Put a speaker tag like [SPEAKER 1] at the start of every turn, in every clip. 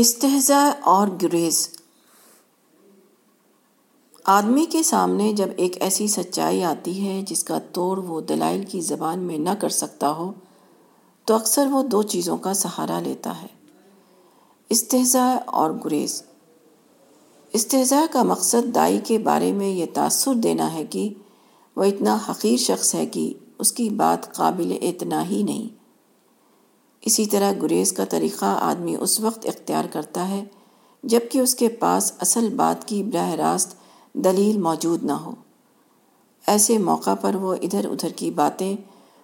[SPEAKER 1] استحضاء اور گریز۔ آدمی کے سامنے جب ایک ایسی سچائی آتی ہے جس کا توڑ وہ دلائل کی زبان میں نہ کر سکتا ہو، تو اکثر وہ دو چیزوں کا سہارا لیتا ہے۔ استحضاء اور گریز۔ استحضاء کا مقصد دائی کے بارے میں یہ تاثر دینا ہے کہ وہ اتنا حقیر شخص ہے کہ اس کی بات قابل اتنا ہی نہیں۔ اسی طرح گریز کا طریقہ آدمی اس وقت اختیار کرتا ہے جبکہ اس کے پاس اصل بات کی براہ راست دلیل موجود نہ ہو۔ ایسے موقع پر وہ ادھر ادھر کی باتیں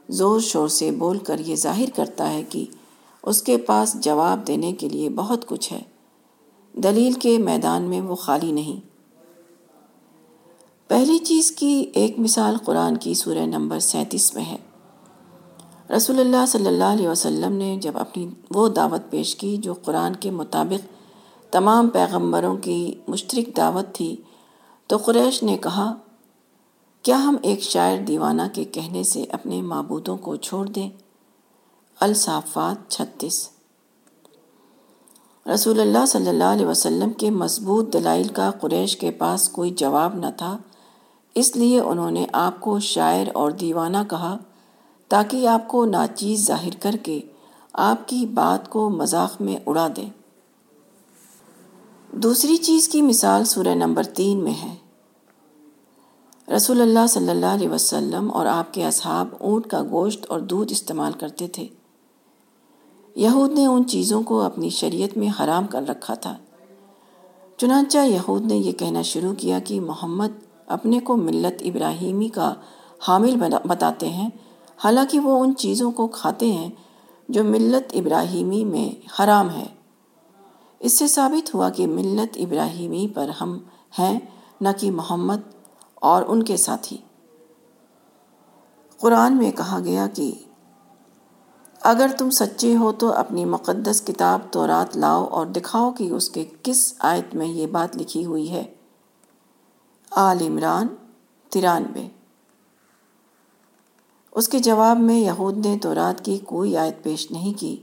[SPEAKER 1] زور شور سے بول کر یہ ظاہر کرتا ہے کہ اس کے پاس جواب دینے کے لیے بہت کچھ ہے۔ دلیل کے میدان میں وہ خالی نہیں۔ پہلی چیز کی ایک مثال قرآن کی سورہ نمبر سینتیس میں ہے۔ رسول اللہ صلی اللہ علیہ وسلم نے جب اپنی وہ دعوت پیش کی جو قرآن کے مطابق تمام پیغمبروں کی مشترک دعوت تھی، تو قریش نے کہا، کیا ہم ایک شاعر دیوانہ کے کہنے سے اپنے معبودوں کو چھوڑ دیں؟ الصافات چھتیس۔ رسول اللہ صلی اللہ علیہ وسلم کے مضبوط دلائل کا قریش کے پاس کوئی جواب نہ تھا، اس لیے انہوں نے آپ کو شاعر اور دیوانہ کہا تاکہ آپ کو ناچیز ظاہر کر کے آپ کی بات کو مذاق میں اڑا دیں۔ دوسری چیز کی مثال سورہ نمبر تین میں ہے۔ رسول اللہ صلی اللہ علیہ وسلم اور آپ کے اصحاب اونٹ کا گوشت اور دودھ استعمال کرتے تھے۔ یہود نے ان چیزوں کو اپنی شریعت میں حرام کر رکھا تھا۔ چنانچہ یہود نے یہ کہنا شروع کیا کہ محمد اپنے کو ملت ابراہیمی کا حامل بتاتے ہیں حالانکہ وہ ان چیزوں کو کھاتے ہیں جو ملت ابراہیمی میں حرام ہے۔ اس سے ثابت ہوا کہ ملت ابراہیمی پر ہم ہیں، نہ کہ محمد اور ان کے ساتھی۔ قرآن میں کہا گیا کہ اگر تم سچے ہو تو اپنی مقدس کتاب تو رات لاؤ اور دکھاؤ کہ اس کے کس آیت میں یہ بات لکھی ہوئی ہے۔ آل عمران ترانوے۔ اس کے جواب میں یہود نے تو رات کی کوئی آیت پیش نہیں کی۔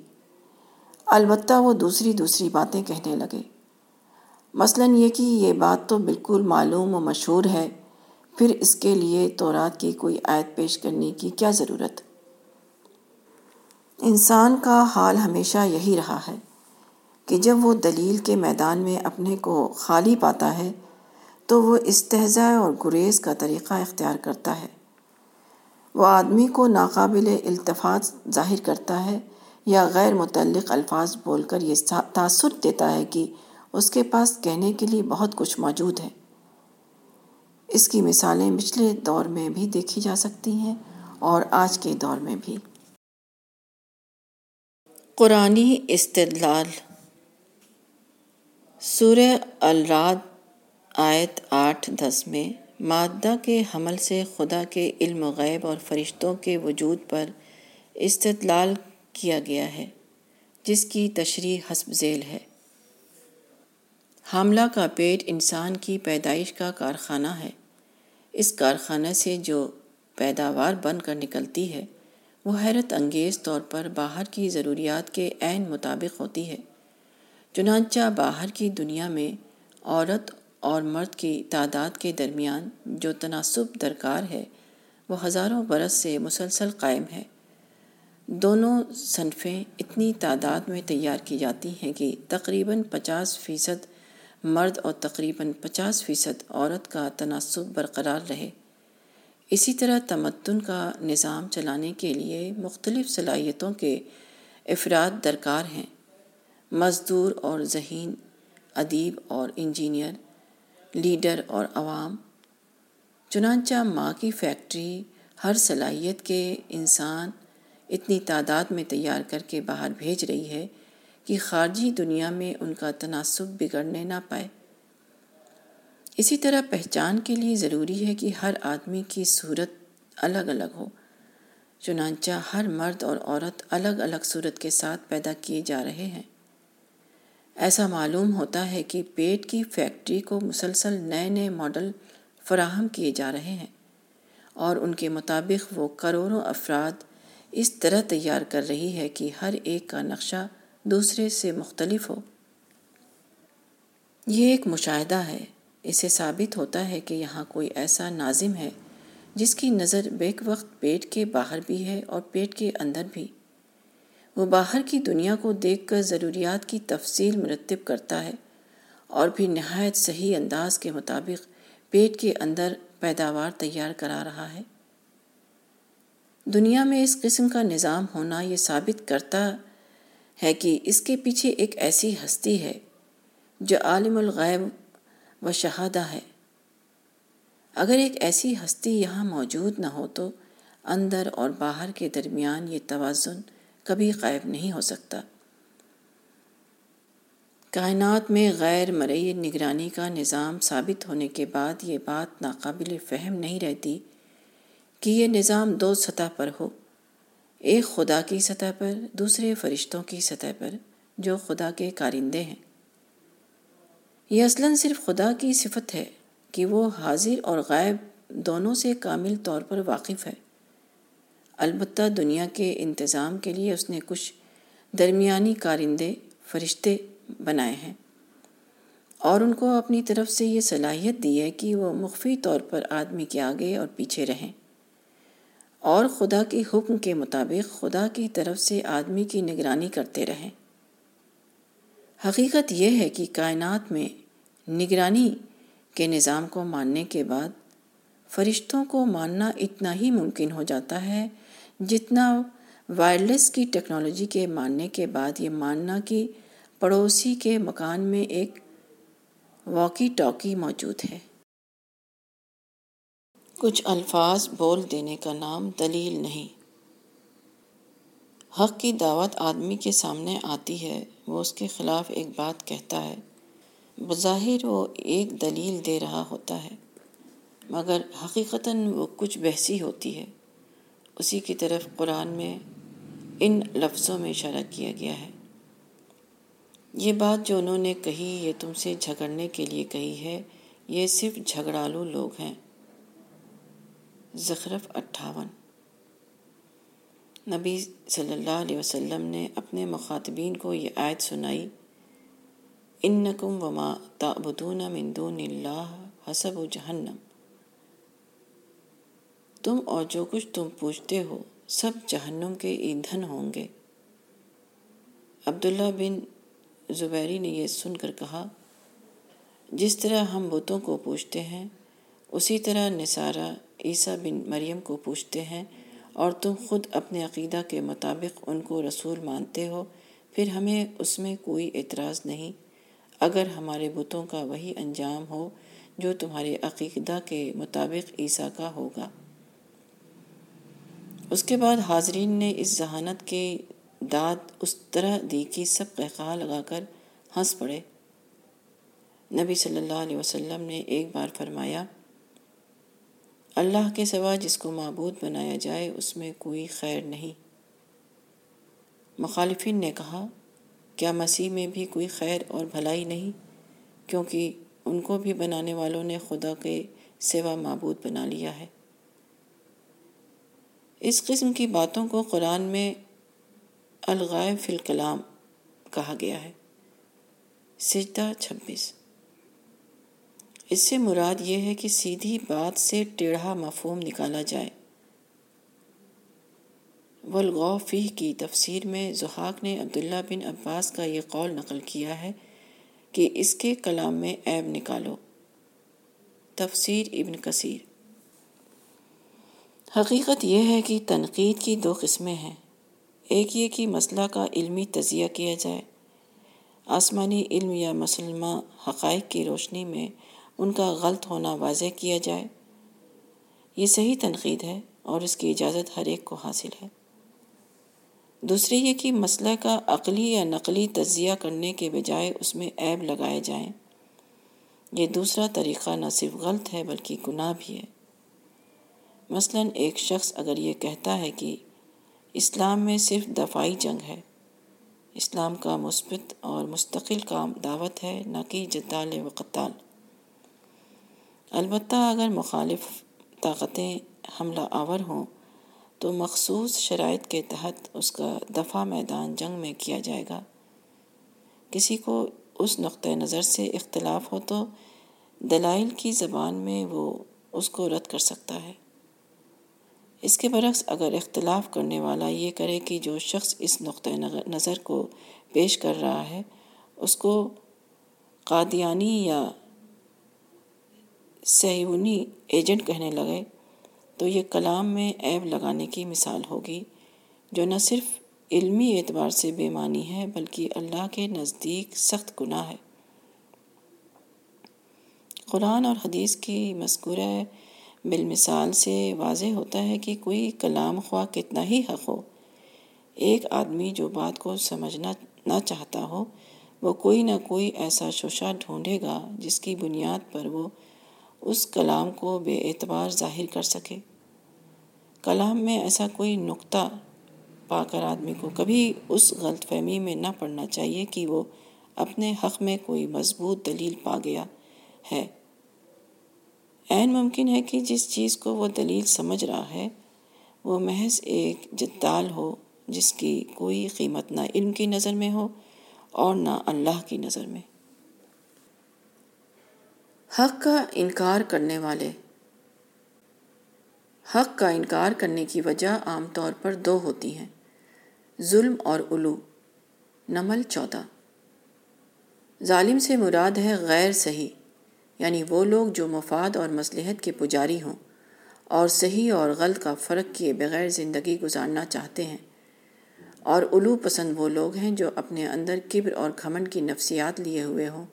[SPEAKER 1] البتہ وہ دوسری دوسری باتیں کہنے لگے۔ مثلا یہ کہ یہ بات تو بالکل معلوم و مشہور ہے، پھر اس کے لیے تورات کی کوئی آیت پیش کرنے کی کیا ضرورت؟ انسان کا حال ہمیشہ یہی رہا ہے کہ جب وہ دلیل کے میدان میں اپنے کو خالی پاتا ہے، تو وہ استحضاء اور گریز کا طریقہ اختیار کرتا ہے۔ وہ آدمی کو ناقابل التفاظ ظاہر کرتا ہے یا غیر متعلق الفاظ بول کر یہ تاثر دیتا ہے کہ اس کے پاس کہنے کے لیے بہت کچھ موجود ہے۔ اس کی مثالیں پچھلے دور میں بھی دیکھی جا سکتی ہیں اور آج کے دور میں بھی۔ قرآنی استدلال۔ سورہ الراد آیت آٹھ دس میں مادہ کے حمل سے خدا کے علم غیب اور فرشتوں کے وجود پر استدلال کیا گیا ہے، جس کی تشریح حسب ذیل ہے۔ حاملہ کا پیٹ انسان کی پیدائش کا کارخانہ ہے۔ اس کارخانہ سے جو پیداوار بن کر نکلتی ہے، وہ حیرت انگیز طور پر باہر کی ضروریات کے عین مطابق ہوتی ہے۔ چنانچہ باہر کی دنیا میں عورت اور مرد کی تعداد کے درمیان جو تناسب درکار ہے، وہ ہزاروں برس سے مسلسل قائم ہے۔ دونوں صنفیں اتنی تعداد میں تیار کی جاتی ہیں کہ تقریباً پچاس فیصد مرد اور تقریباً پچاس فیصد عورت کا تناسب برقرار رہے۔ اسی طرح تمدن کا نظام چلانے کے لیے مختلف صلاحیتوں کے افراد درکار ہیں۔ مزدور اور ذہین، ادیب اور انجینئر لیڈر اور عوام، چنانچہ ماں کی فیکٹری ہر صلاحیت کے انسان اتنی تعداد میں تیار کر کے باہر بھیج رہی ہے کہ خارجی دنیا میں ان کا تناسب بگڑنے نہ پائے۔ اسی طرح پہچان کے لیے ضروری ہے کہ ہر آدمی کی صورت الگ الگ ہو، چنانچہ ہر مرد اور عورت الگ الگ صورت کے ساتھ پیدا کیے جا رہے ہیں۔ ایسا معلوم ہوتا ہے کہ پیٹ کی فیکٹری کو مسلسل نئے نئے ماڈل فراہم کیے جا رہے ہیں اور ان کے مطابق وہ کروڑوں افراد اس طرح تیار کر رہی ہے کہ ہر ایک کا نقشہ دوسرے سے مختلف ہو۔ یہ ایک مشاہدہ ہے۔ اسے ثابت ہوتا ہے کہ یہاں کوئی ایسا ناظم ہے جس کی نظر بیک وقت پیٹ کے باہر بھی ہے اور پیٹ کے اندر بھی۔ وہ باہر کی دنیا کو دیکھ کر ضروریات کی تفصیل مرتب کرتا ہے اور بھی نہایت صحیح انداز کے مطابق پیٹ کے اندر پیداوار تیار کرا رہا ہے۔ دنیا میں اس قسم کا نظام ہونا یہ ثابت کرتا ہے کہ اس کے پیچھے ایک ایسی ہستی ہے جو عالم الغیب و شہادہ ہے۔ اگر ایک ایسی ہستی یہاں موجود نہ ہو تو اندر اور باہر کے درمیان یہ توازن کبھی قائب نہیں ہو سکتا۔ کائنات میں غیر مرئی نگرانی کا نظام ثابت ہونے کے بعد یہ بات ناقابل فہم نہیں رہتی کہ یہ نظام دو سطح پر ہو۔ ایک خدا کی سطح پر، دوسرے فرشتوں کی سطح پر، جو خدا کے کارندے ہیں۔ یہ اصلاً صرف خدا کی صفت ہے کہ وہ حاضر اور غائب دونوں سے کامل طور پر واقف ہے۔ البتہ دنیا کے انتظام کے لیے اس نے کچھ درمیانی کارندے فرشتے بنائے ہیں۔ اور ان کو اپنی طرف سے یہ صلاحیت دی ہے کہ وہ مخفی طور پر آدمی کے آگے اور پیچھے رہیں۔ اور خدا کے حکم کے مطابق خدا کی طرف سے آدمی کی نگرانی کرتے رہیں۔ حقیقت یہ ہے کہ کائنات میں نگرانی کے نظام کو ماننے کے بعد فرشتوں کو ماننا اتنا ہی ممکن ہو جاتا ہے جتنا وائرلیس کی ٹیکنالوجی کے ماننے کے بعد، یہ ماننا کہ پڑوسی کے مکان میں ایک واکی ٹاکی موجود ہے۔ کچھ الفاظ بول دینے کا نام دلیل نہیں۔ حق کی دعوت آدمی کے سامنے آتی ہے، وہ اس کے خلاف ایک بات کہتا ہے۔ بظاہر وہ ایک دلیل دے رہا ہوتا ہے، مگر حقیقتاً وہ کچھ بحثی ہوتی ہے۔ اسی کی طرف قرآن میں ان لفظوں میں اشارہ کیا گیا ہے۔ یہ بات جو انہوں نے کہی، یہ تم سے جھگڑنے کے لیے کہی ہے، یہ صرف جھگڑالو لوگ ہیں۔ زخرف اٹھاون۔ نبی صلی اللہ علیہ وسلم نے اپنے مخاطبین کو یہ آیت سنائی، انکم وما تعبدون من دون اللہ حسب و جہنم۔ تم اور جو کچھ تم پوچھتے ہو، سب جہنم کے ایندھن ہوں گے۔ عبداللہ بن زبیری نے یہ سن کر کہا، جس طرح ہم بتوں کو پوچھتے ہیں، اسی طرح نثارہ عیسیٰ بن مریم کو پوچھتے ہیں، اور تم خود اپنے عقیدہ کے مطابق ان کو رسول مانتے ہو، پھر ہمیں اس میں کوئی اعتراض نہیں۔ اگر ہمارے بتوں کا وہی انجام ہو جو تمہارے عقیدہ کے مطابق عیسیٰ کا ہوگا۔ اس کے بعد حاضرین نے اس ذہانت کے داد اس طرح دی کہ سب قہقہ لگا کر ہنس پڑے۔ نبی صلی اللہ علیہ وسلم نے ایک بار فرمایا، اللہ کے سوا جس کو معبود بنایا جائے اس میں کوئی خیر نہیں۔ مخالفین نے کہا، کیا مسیح میں بھی کوئی خیر اور بھلائی نہیں؟ کیونکہ ان کو بھی بنانے والوں نے خدا کے سوا معبود بنا لیا ہے۔ اس قسم کی باتوں کو قرآن میں الغائب فی الکلام کہا گیا ہے۔ سجدہ چھبیس۔ اس سے مراد یہ ہے کہ سیدھی بات سے ٹیڑھا مفہوم نکالا جائے۔ والغوفی کی تفسیر میں زحاق نے عبداللہ بن عباس کا یہ قول نقل کیا ہے کہ اس کے کلام میں عیب نکالو۔ تفسیر ابن کثیر۔ حقیقت یہ ہے کہ تنقید کی دو قسمیں ہیں۔ ایک یہ کہ مسئلہ کا علمی تجزیہ کیا جائے۔ آسمانی علم یا مسلمہ حقائق کی روشنی میں ان کا غلط ہونا واضح کیا جائے۔ یہ صحیح تنقید ہے اور اس کی اجازت ہر ایک کو حاصل ہے۔ دوسری یہ کہ مسئلہ کا عقلی یا نقلی تجزیہ کرنے کے بجائے اس میں عیب لگائے جائیں۔ یہ دوسرا طریقہ نہ صرف غلط ہے بلکہ گناہ بھی ہے۔ مثلا ایک شخص اگر یہ کہتا ہے کہ اسلام میں صرف دفاعی جنگ ہے، اسلام کا مثبت اور مستقل کام دعوت ہے، نہ کہ جدال و قتال۔ البتہ اگر مخالف طاقتیں حملہ آور ہوں، تو مخصوص شرائط کے تحت اس کا دفاع میدان جنگ میں کیا جائے گا۔ کسی کو اس نقطۂ نظر سے اختلاف ہو تو دلائل کی زبان میں وہ اس کو رد کر سکتا ہے۔ اس کے برعکس اگر اختلاف کرنے والا یہ کرے کہ جو شخص اس نقطۂ نظر کو پیش کر رہا ہے، اس کو قادیانی یا سہیونی ایجنٹ کہنے لگے، تو یہ کلام میں عیب لگانے کی مثال ہوگی، جو نہ صرف علمی اعتبار سے بے معنی ہے، بلکہ اللہ کے نزدیک سخت گناہ ہے۔ قرآن اور حدیث کی مذکورہ بالمثال سے واضح ہوتا ہے کہ کوئی کلام خواہ کتنا ہی حق ہو، ایک آدمی جو بات کو سمجھنا نہ چاہتا ہو، وہ کوئی نہ کوئی ایسا شوشہ ڈھونڈے گا جس کی بنیاد پر وہ اس کلام کو بے اعتبار ظاہر کر سکے۔ کلام میں ایسا کوئی نقطہ پا کر آدمی کو کبھی اس غلط فہمی میں نہ پڑنا چاہیے کہ وہ اپنے حق میں کوئی مضبوط دلیل پا گیا ہے۔ عین ممکن ہے کہ جس چیز کو وہ دلیل سمجھ رہا ہے، وہ محض ایک جدال ہو جس کی کوئی قیمت نہ علم کی نظر میں ہو اور نہ اللہ کی نظر میں۔ حق کا انکار کرنے والے۔ حق کا انکار کرنے کی وجہ عام طور پر دو ہوتی ہیں، ظلم اور علو نمل چودہ۔ ظالم سے مراد ہے غیر صحیح۔ یعنی وہ لوگ جو مفاد اور مصلحت کے پجاری ہوں اور صحیح اور غلط کا فرق کیے بغیر زندگی گزارنا چاہتے ہیں۔ اور علو پسند وہ لوگ ہیں جو اپنے اندر کبر اور گھمنڈ کی نفسیات لیے ہوئے ہوں۔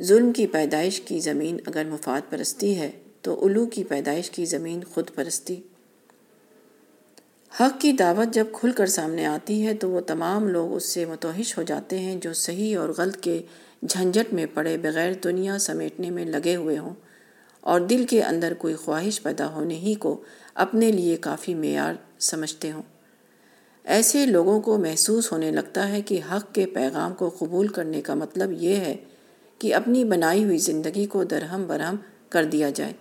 [SPEAKER 1] ظلم کی پیدائش کی زمین اگر مفاد پرستی ہے تو علو کی پیدائش کی زمین خود پرستی۔ حق کی دعوت جب کھل کر سامنے آتی ہے تو وہ تمام لوگ اس سے متوحش ہو جاتے ہیں جو صحیح اور غلط کے جھنجھٹ میں پڑے بغیر دنیا سمیٹنے میں لگے ہوئے ہوں اور دل کے اندر کوئی خواہش پیدا ہونے ہی کو اپنے لیے کافی معیار سمجھتے ہوں۔ ایسے لوگوں کو محسوس ہونے لگتا ہے کہ حق کے پیغام کو قبول کرنے کا مطلب یہ ہے کہ اپنی بنائی ہوئی زندگی کو درہم برہم کر دیا جائے۔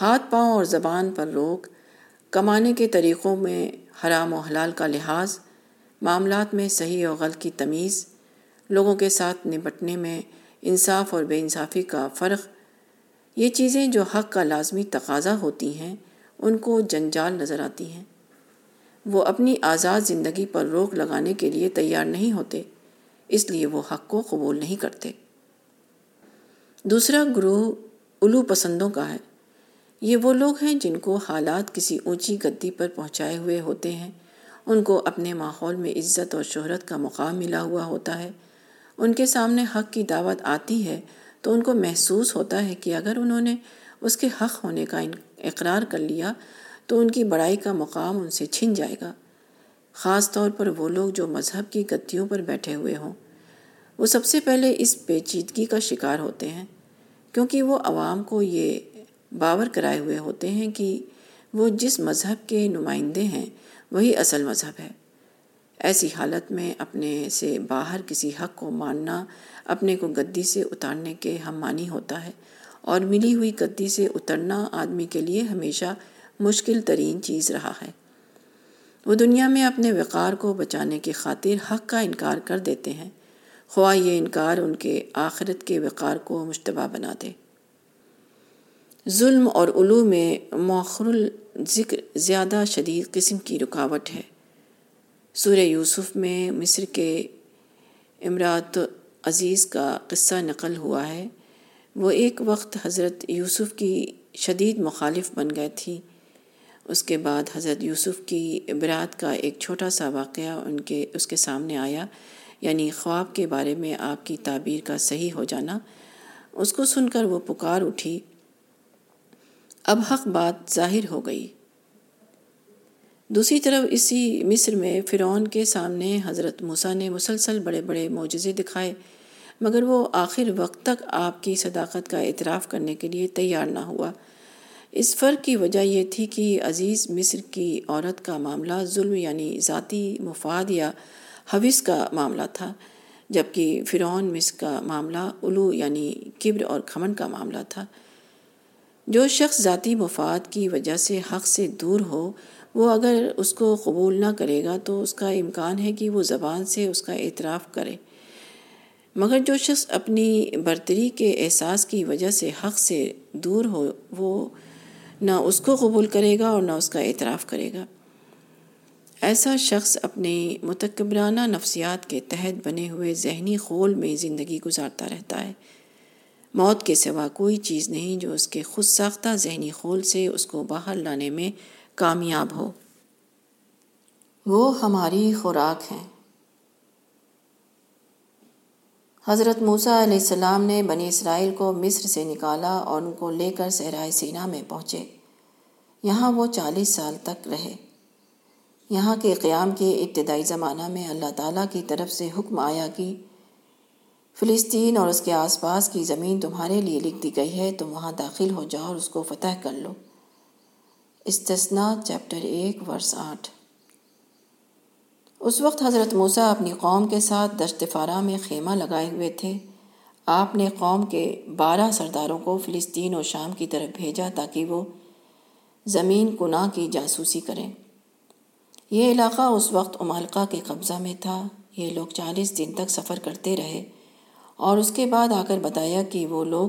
[SPEAKER 1] ہاتھ پاؤں اور زبان پر روک، کمانے کے طریقوں میں حرام و حلال کا لحاظ، معاملات میں صحیح و غلط کی تمیز لوگوں کے ساتھ نپٹنے میں انصاف اور بے انصافی کا فرق، یہ چیزیں جو حق کا لازمی تقاضا ہوتی ہیں، ان کو جنجال نظر آتی ہیں۔ وہ اپنی آزاد زندگی پر روک لگانے کے لیے تیار نہیں ہوتے، اس لیے وہ حق کو قبول نہیں کرتے۔ دوسرا گروہ الو پسندوں کا ہے۔ یہ وہ لوگ ہیں جن کو حالات کسی اونچی گدی پر پہنچائے ہوئے ہوتے ہیں، ان کو اپنے ماحول میں عزت اور شہرت کا مقام ملا ہوا ہوتا ہے۔ ان کے سامنے حق کی دعوت آتی ہے، تو ان کو محسوس ہوتا ہے کہ اگر انہوں نے اس کے حق ہونے کا اقرار کر لیا، تو ان کی بڑائی کا مقام ان سے چھن جائے گا۔ خاص طور پر وہ لوگ جو مذہب کی گدیوں پر بیٹھے ہوئے ہوں۔ وہ سب سے پہلے اس پیچیدگی کا شکار ہوتے ہیں، کیونکہ وہ عوام کو یہ باور کرائے ہوئے ہوتے ہیں کہ وہ جس مذہب کے نمائندے ہیں، وہی اصل مذہب ہے۔ ایسی حالت میں اپنے سے باہر کسی حق کو ماننا، اپنے کو گدی سے اتارنے کے ہم مانی ہوتا ہے۔ اور ملی ہوئی گدی سے اترنا آدمی کے لیے ہمیشہ مشکل ترین چیز رہا ہے۔ وہ دنیا میں اپنے وقار کو بچانے کی خاطر حق کا انکار کر دیتے ہیں۔ خواہ یہ انکار ان کے آخرت کے وقار کو مشتبہ بنا دے۔ ظلم اور علو میں مؤخر الذکر زیادہ شدید قسم کی رکاوٹ ہے۔ سورہ یوسف میں مصر کے امراط عزیز کا قصہ نقل ہوا ہے۔ وہ ایک وقت حضرت یوسف کی شدید مخالف بن گئے تھی۔ اس کے بعد حضرت یوسف کی برات کا ایک چھوٹا سا واقعہ ان کے، اس کے سامنے آیا۔ یعنی خواب کے بارے میں آپ کی تعبیر کا صحیح ہو جانا۔ اس کو سن کر وہ پکار اٹھی۔ اب حق بات ظاہر ہو گئی۔ دوسری طرف اسی مصر میں فرعون کے سامنے حضرت موسیٰ نے مسلسل بڑے بڑے معجزے دکھائے، مگر وہ آخر وقت تک آپ کی صداقت کا اعتراف کرنے کے لیے تیار نہ ہوا۔ اس فرق کی وجہ یہ تھی کہ عزیز مصر کی عورت کا معاملہ ظلم یعنی ذاتی مفاد یا حوث کا معاملہ تھا، جبکہ فرعون مصر کا معاملہ علو یعنی کبر اور کھمن کا معاملہ تھا۔ جو شخص ذاتی مفاد کی وجہ سے حق سے دور ہو وہ اگر اس کو قبول نہ کرے گا تو اس کا امکان ہے کہ وہ زبان سے اس کا اعتراف کرے۔ مگر جو شخص اپنی برتری کے احساس کی وجہ سے حق سے دور ہو، وہ نہ اس کو قبول کرے گا اور نہ اس کا اعتراف کرے گا۔ ایسا شخص اپنی متکبرانہ نفسیات کے تحت بنے ہوئے ذہنی خول میں زندگی گزارتا رہتا ہے۔ موت کے سوا کوئی چیز نہیں جو اس کے خود ساختہ ذہنی خول سے اس کو باہر لانے میں کامیاب ہو۔ وہ ہماری خوراک ہیں۔ حضرت موسیٰ علیہ السلام نے بنی اسرائیل کو مصر سے نکالا اور ان کو لے کر صحرائے سینا میں پہنچے۔ یہاں وہ چالیس سال تک رہے۔ یہاں کے قیام کے ابتدائی زمانہ میں اللہ تعالیٰ کی طرف سے حکم آیا کہ فلسطین اور اس کے آس پاس کی زمین تمہارے لیے لکھ دی گئی ہے، تم وہاں داخل ہو جاؤ اور اس کو فتح کر لو۔ استثنا چیپٹر ایک، ورس آٹھ۔ اس وقت حضرت موسیٰ اپنی قوم کے ساتھ دشت فارا میں خیمہ لگائے ہوئے تھے۔ آپ نے قوم کے بارہ سرداروں کو فلسطین اور شام کی طرف بھیجا تاکہ وہ زمین کناں کی جاسوسی کریں۔ یہ علاقہ اس وقت امالکا کے قبضہ میں تھا۔ یہ لوگ چالیس دن تک سفر کرتے رہے اور اس کے بعد آ کر بتایا کہ وہ لوگ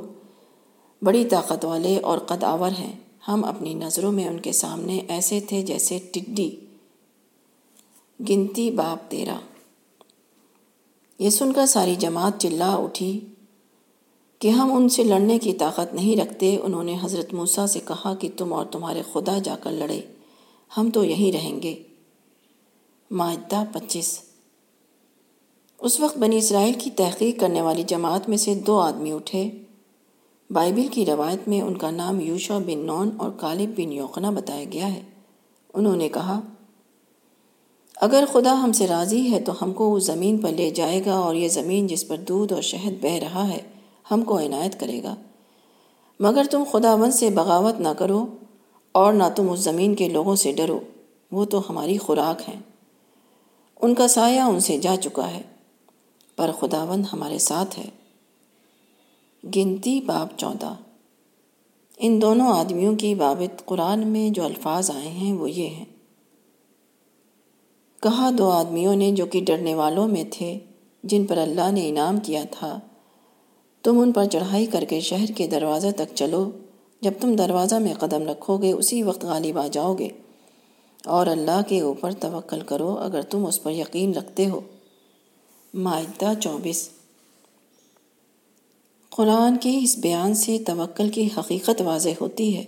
[SPEAKER 1] بڑی طاقت والے اور قد آور ہیں۔ ہم اپنی نظروں میں ان کے سامنے ایسے تھے جیسے ٹڈی۔ گنتی باپ تیرا۔ یہ سن کر ساری جماعت چلا اٹھی کہ ہم ان سے لڑنے کی طاقت نہیں رکھتے۔ انہوں نے حضرت موسیٰ سے کہا کہ تم اور تمہارے خدا جا کر لڑے۔ ہم تو یہیں رہیں گے۔ معدہ پچیس۔ اس وقت بنی اسرائیل کی تحقیق کرنے والی جماعت میں سے دو آدمی اٹھے۔ بائبل کی روایت میں ان کا نام یوشا بن نون اور کالب بن یوقنا بتایا گیا ہے۔ انہوں نے کہا، اگر خدا ہم سے راضی ہے تو ہم کو اس زمین پر لے جائے گا اور یہ زمین جس پر دودھ اور شہد بہہ رہا ہے، ہم کو عنایت کرے گا۔ مگر تم خدا ون سے بغاوت نہ کرو اور نہ تم اس زمین کے لوگوں سے ڈرو، وہ تو ہماری خوراک ہیں۔ ان کا سایہ ان سے جا چکا ہے، پر خداوند ہمارے ساتھ ہے۔ گنتی باب چودہ۔ ان دونوں آدمیوں کی بابت قرآن میں جو الفاظ آئے ہیں وہ یہ ہیں۔ کہا دو آدمیوں نے جو کہ ڈرنے والوں میں تھے، جن پر اللہ نے انعام کیا تھا، تم ان پر چڑھائی کر کے شہر کے دروازہ تک چلو۔ جب تم دروازہ میں قدم رکھو گے، اسی وقت غالب آ جاؤ گے۔ اور اللہ کے اوپر توکل کرو اگر تم اس پر یقین رکھتے ہو۔ معدہ چوبیس۔ قرآن کے اس بیان سے توکل کی حقیقت واضح ہوتی ہے۔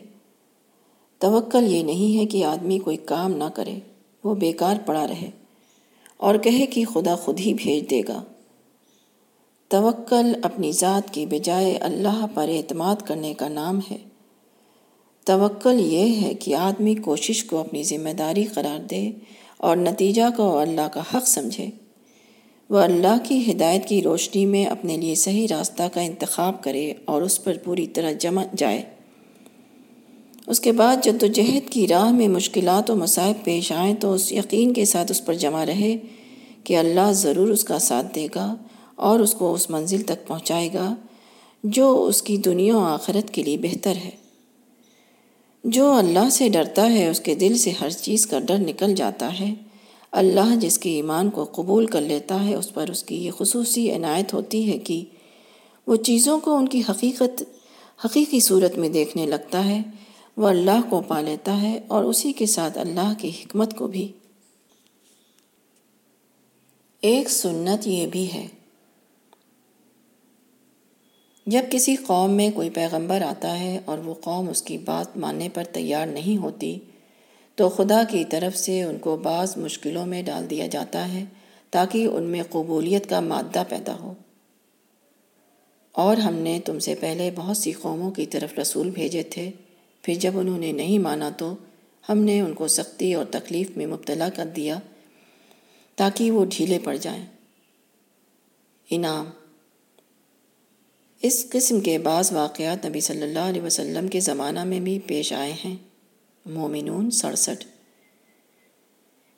[SPEAKER 1] توکل یہ نہیں ہے کہ آدمی کوئی کام نہ کرے، وہ بیکار پڑا رہے اور کہے کہ خدا خود ہی بھیج دے گا۔ توکل اپنی ذات کی بجائے اللہ پر اعتماد کرنے کا نام ہے۔ توکل یہ ہے کہ آدمی کوشش کو اپنی ذمہ داری قرار دے اور نتیجہ کو اللہ کا حق سمجھے۔ وہ اللہ کی ہدایت کی روشنی میں اپنے لیے صحیح راستہ کا انتخاب کرے اور اس پر پوری طرح جمع جائے۔ اس کے بعد جد و جہد کی راہ میں مشکلات و مصائب پیش آئیں تو اس یقین کے ساتھ اس پر جمع رہے کہ اللہ ضرور اس کا ساتھ دے گا اور اس کو اس منزل تک پہنچائے گا جو اس کی دنیا و آخرت کے لیے بہتر ہے۔ جو اللہ سے ڈرتا ہے اس کے دل سے ہر چیز کا ڈر نکل جاتا ہے۔ اللہ جس کے ایمان کو قبول کر لیتا ہے، اس پر اس کی یہ خصوصی عنایت ہوتی ہے کہ وہ چیزوں کو ان کی حقیقت، حقیقی صورت میں دیکھنے لگتا ہے، وہ اللہ کو پا لیتا ہے اور اسی کے ساتھ اللہ کی حکمت کو بھی۔ ایک سنت یہ بھی ہے، جب کسی قوم میں کوئی پیغمبر آتا ہے اور وہ قوم اس کی بات ماننے پر تیار نہیں ہوتی تو خدا کی طرف سے ان کو بعض مشکلوں میں ڈال دیا جاتا ہے تاکہ ان میں قبولیت کا مادہ پیدا ہو۔ اور ہم نے تم سے پہلے بہت سی قوموں کی طرف رسول بھیجے تھے۔ پھر جب انہوں نے نہیں مانا تو ہم نے ان کو سختی اور تکلیف میں مبتلا کر دیا تاکہ وہ ڈھیلے پڑ جائیں۔ انعام۔ اس قسم کے بعض واقعات نبی صلی اللہ علیہ وسلم کے زمانہ میں بھی پیش آئے ہیں۔ مومنون سڑسٹھ۔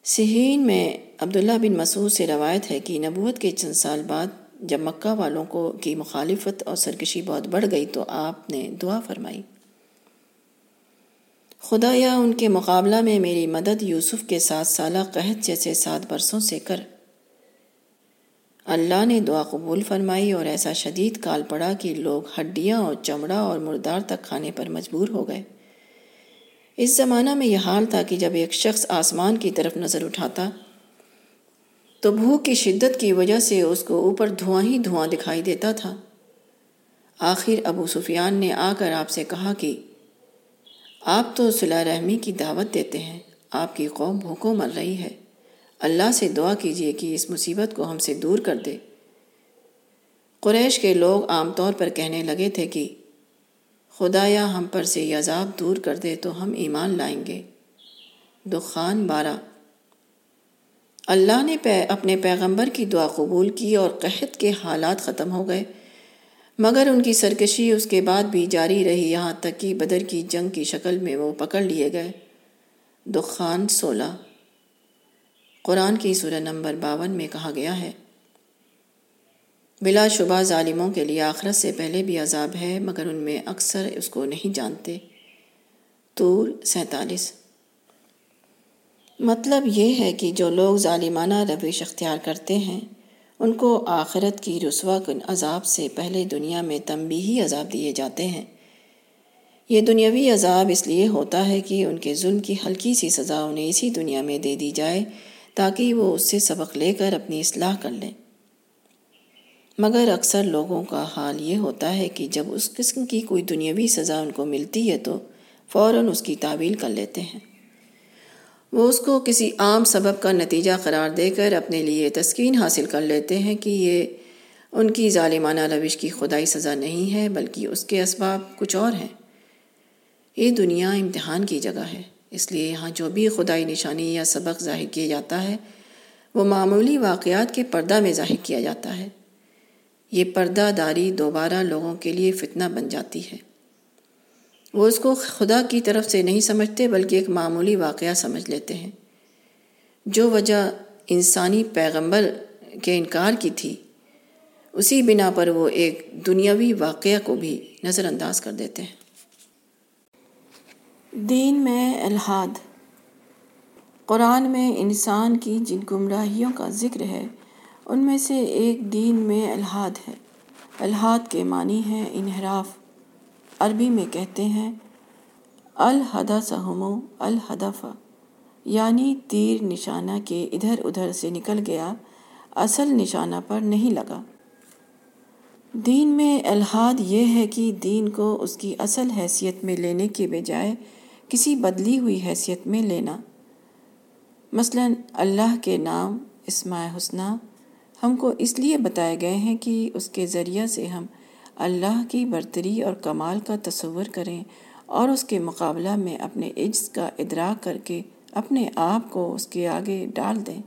[SPEAKER 1] سہین میں عبداللہ بن مسعود سے روایت ہے کہ نبوت کے چند سال بعد جب مکہ والوں کو کی مخالفت اور سرکشی بہت بڑھ گئی تو آپ نے دعا فرمائی۔ خدا یا ان کے مقابلہ میں میری مدد یوسف کے ساتھ سالہ قحط جیسے سات برسوں سے کر۔ اللہ نے دعا قبول فرمائی اور ایسا شدید کال پڑا کہ لوگ ہڈیاں اور چمڑا اور مردار تک کھانے پر مجبور ہو گئے۔ اس زمانہ میں یہ حال تھا کہ جب ایک شخص آسمان کی طرف نظر اٹھاتا تو بھوک کی شدت کی وجہ سے اس کو اوپر دھواں ہی دھواں دکھائی دیتا تھا۔ آخر ابو سفیان نے آ کر آپ سے کہا کہ آپ تو صلاح رحمی کی دعوت دیتے ہیں، آپ کی قوم بھوکوں مر رہی ہے۔ اللہ سے دعا کیجیے کہ اس مصیبت کو ہم سے دور کر دے۔ قریش کے لوگ عام طور پر کہنے لگے تھے کہ خدایا ہم پر سے یہ عذاب دور کر دے تو ہم ایمان لائیں گے۔ دخان بارہ۔ اللہ نے اپنے پیغمبر کی دعا قبول کی اور قحط کے حالات ختم ہو گئے۔ مگر ان کی سرکشی اس کے بعد بھی جاری رہی، یہاں تک کہ بدر کی جنگ کی شکل میں وہ پکڑ لیے گئے۔ دخان سولہ۔ قرآن کی سورہ نمبر باون میں کہا گیا ہے بلا شبہ ظالموں کے لیے آخرت سے پہلے بھی عذاب ہے، مگر ان میں اکثر اس کو نہیں جانتے۔ طور سینتالیس۔ مطلب یہ ہے کہ جو لوگ ظالمانہ روش اختیار کرتے ہیں، ان کو آخرت کی رسوا کن عذاب سے پہلے دنیا میں تنبیہی عذاب دیے جاتے ہیں۔ یہ دنیاوی عذاب اس لیے ہوتا ہے کہ ان کے ظلم کی ہلکی سی سزا انہیں اسی دنیا میں دے دی جائے، تاکہ وہ اس سے سبق لے کر اپنی اصلاح کر لیں۔ مگر اکثر لوگوں کا حال یہ ہوتا ہے کہ جب اس قسم کی کوئی دنیاوی سزا ان کو ملتی ہے تو فوراً اس کی تعویل کر لیتے ہیں۔ وہ اس کو کسی عام سبب کا نتیجہ قرار دے کر اپنے لیے تسکین حاصل کر لیتے ہیں کہ یہ ان کی ظالمانہ روش کی خدائی سزا نہیں ہے، بلکہ اس کے اسباب کچھ اور ہیں۔ یہ دنیا امتحان کی جگہ ہے، اس لیے یہاں جو بھی خدائی نشانی یا سبق ظاہر کیا جاتا ہے، وہ معمولی واقعات کے پردہ میں ظاہر کیا جاتا ہے۔ یہ پردہ داری دوبارہ لوگوں کے لیے فتنہ بن جاتی ہے۔ وہ اس کو خدا کی طرف سے نہیں سمجھتے بلکہ ایک معمولی واقعہ سمجھ لیتے ہیں۔ جو وجہ انسانی پیغمبر کے انکار کی تھی، اسی بنا پر وہ ایک دنیاوی واقعہ کو بھی نظر انداز کر دیتے ہیں۔ دین میں الحاد قرآن میں انسان کی جن گمراہیوں کا ذکر ہے ان میں سے ایک دین میں الحاد ہے۔ الحاد کے معنی ہے انحراف۔ عربی میں کہتے ہیں الحدہ سہمو الحدف یعنی تیر نشانہ کے ادھر ادھر سے نکل گیا، اصل نشانہ پر نہیں لگا۔ دین میں الحاد یہ ہے کہ دین کو اس کی اصل حیثیت میں لینے کے بجائے کسی بدلی ہوئی حیثیت میں لینا۔ مثلا اللہ کے نام اسماء حسنہ ہم کو اس لیے بتائے گئے ہیں کہ اس کے ذریعہ سے ہم اللہ کی برتری اور کمال کا تصور کریں اور اس کے مقابلہ میں اپنے عجز کا ادراک کر کے اپنے آپ کو اس کے آگے ڈال دیں۔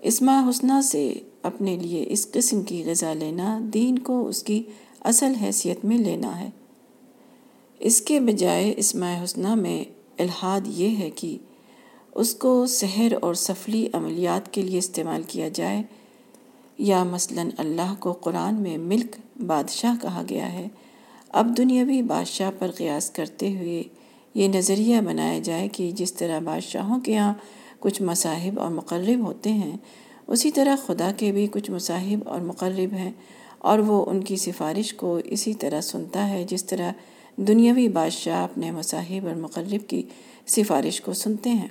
[SPEAKER 1] اسما حسنہ سے اپنے لیے اس قسم کی غذا لینا دین کو اس کی اصل حیثیت میں لینا ہے۔ اس کے بجائے اسماء حسنہ میں الحاد یہ ہے کہ اس کو سحر اور سفلی عملیات کے لیے استعمال کیا جائے یا مثلا اللہ کو قرآن میں ملک بادشاہ کہا گیا ہے۔ اب دنیاوی بادشاہ پر قیاس کرتے ہوئے یہ نظریہ بنایا جائے کہ جس طرح بادشاہوں کے ہاں کچھ مصاحب اور مقرب ہوتے ہیں، اسی طرح خدا کے بھی کچھ مصاحب اور مقرب ہیں اور وہ ان کی سفارش کو اسی طرح سنتا ہے جس طرح دنیاوی بادشاہ اپنے مصاحب اور مقرب کی سفارش کو سنتے ہیں۔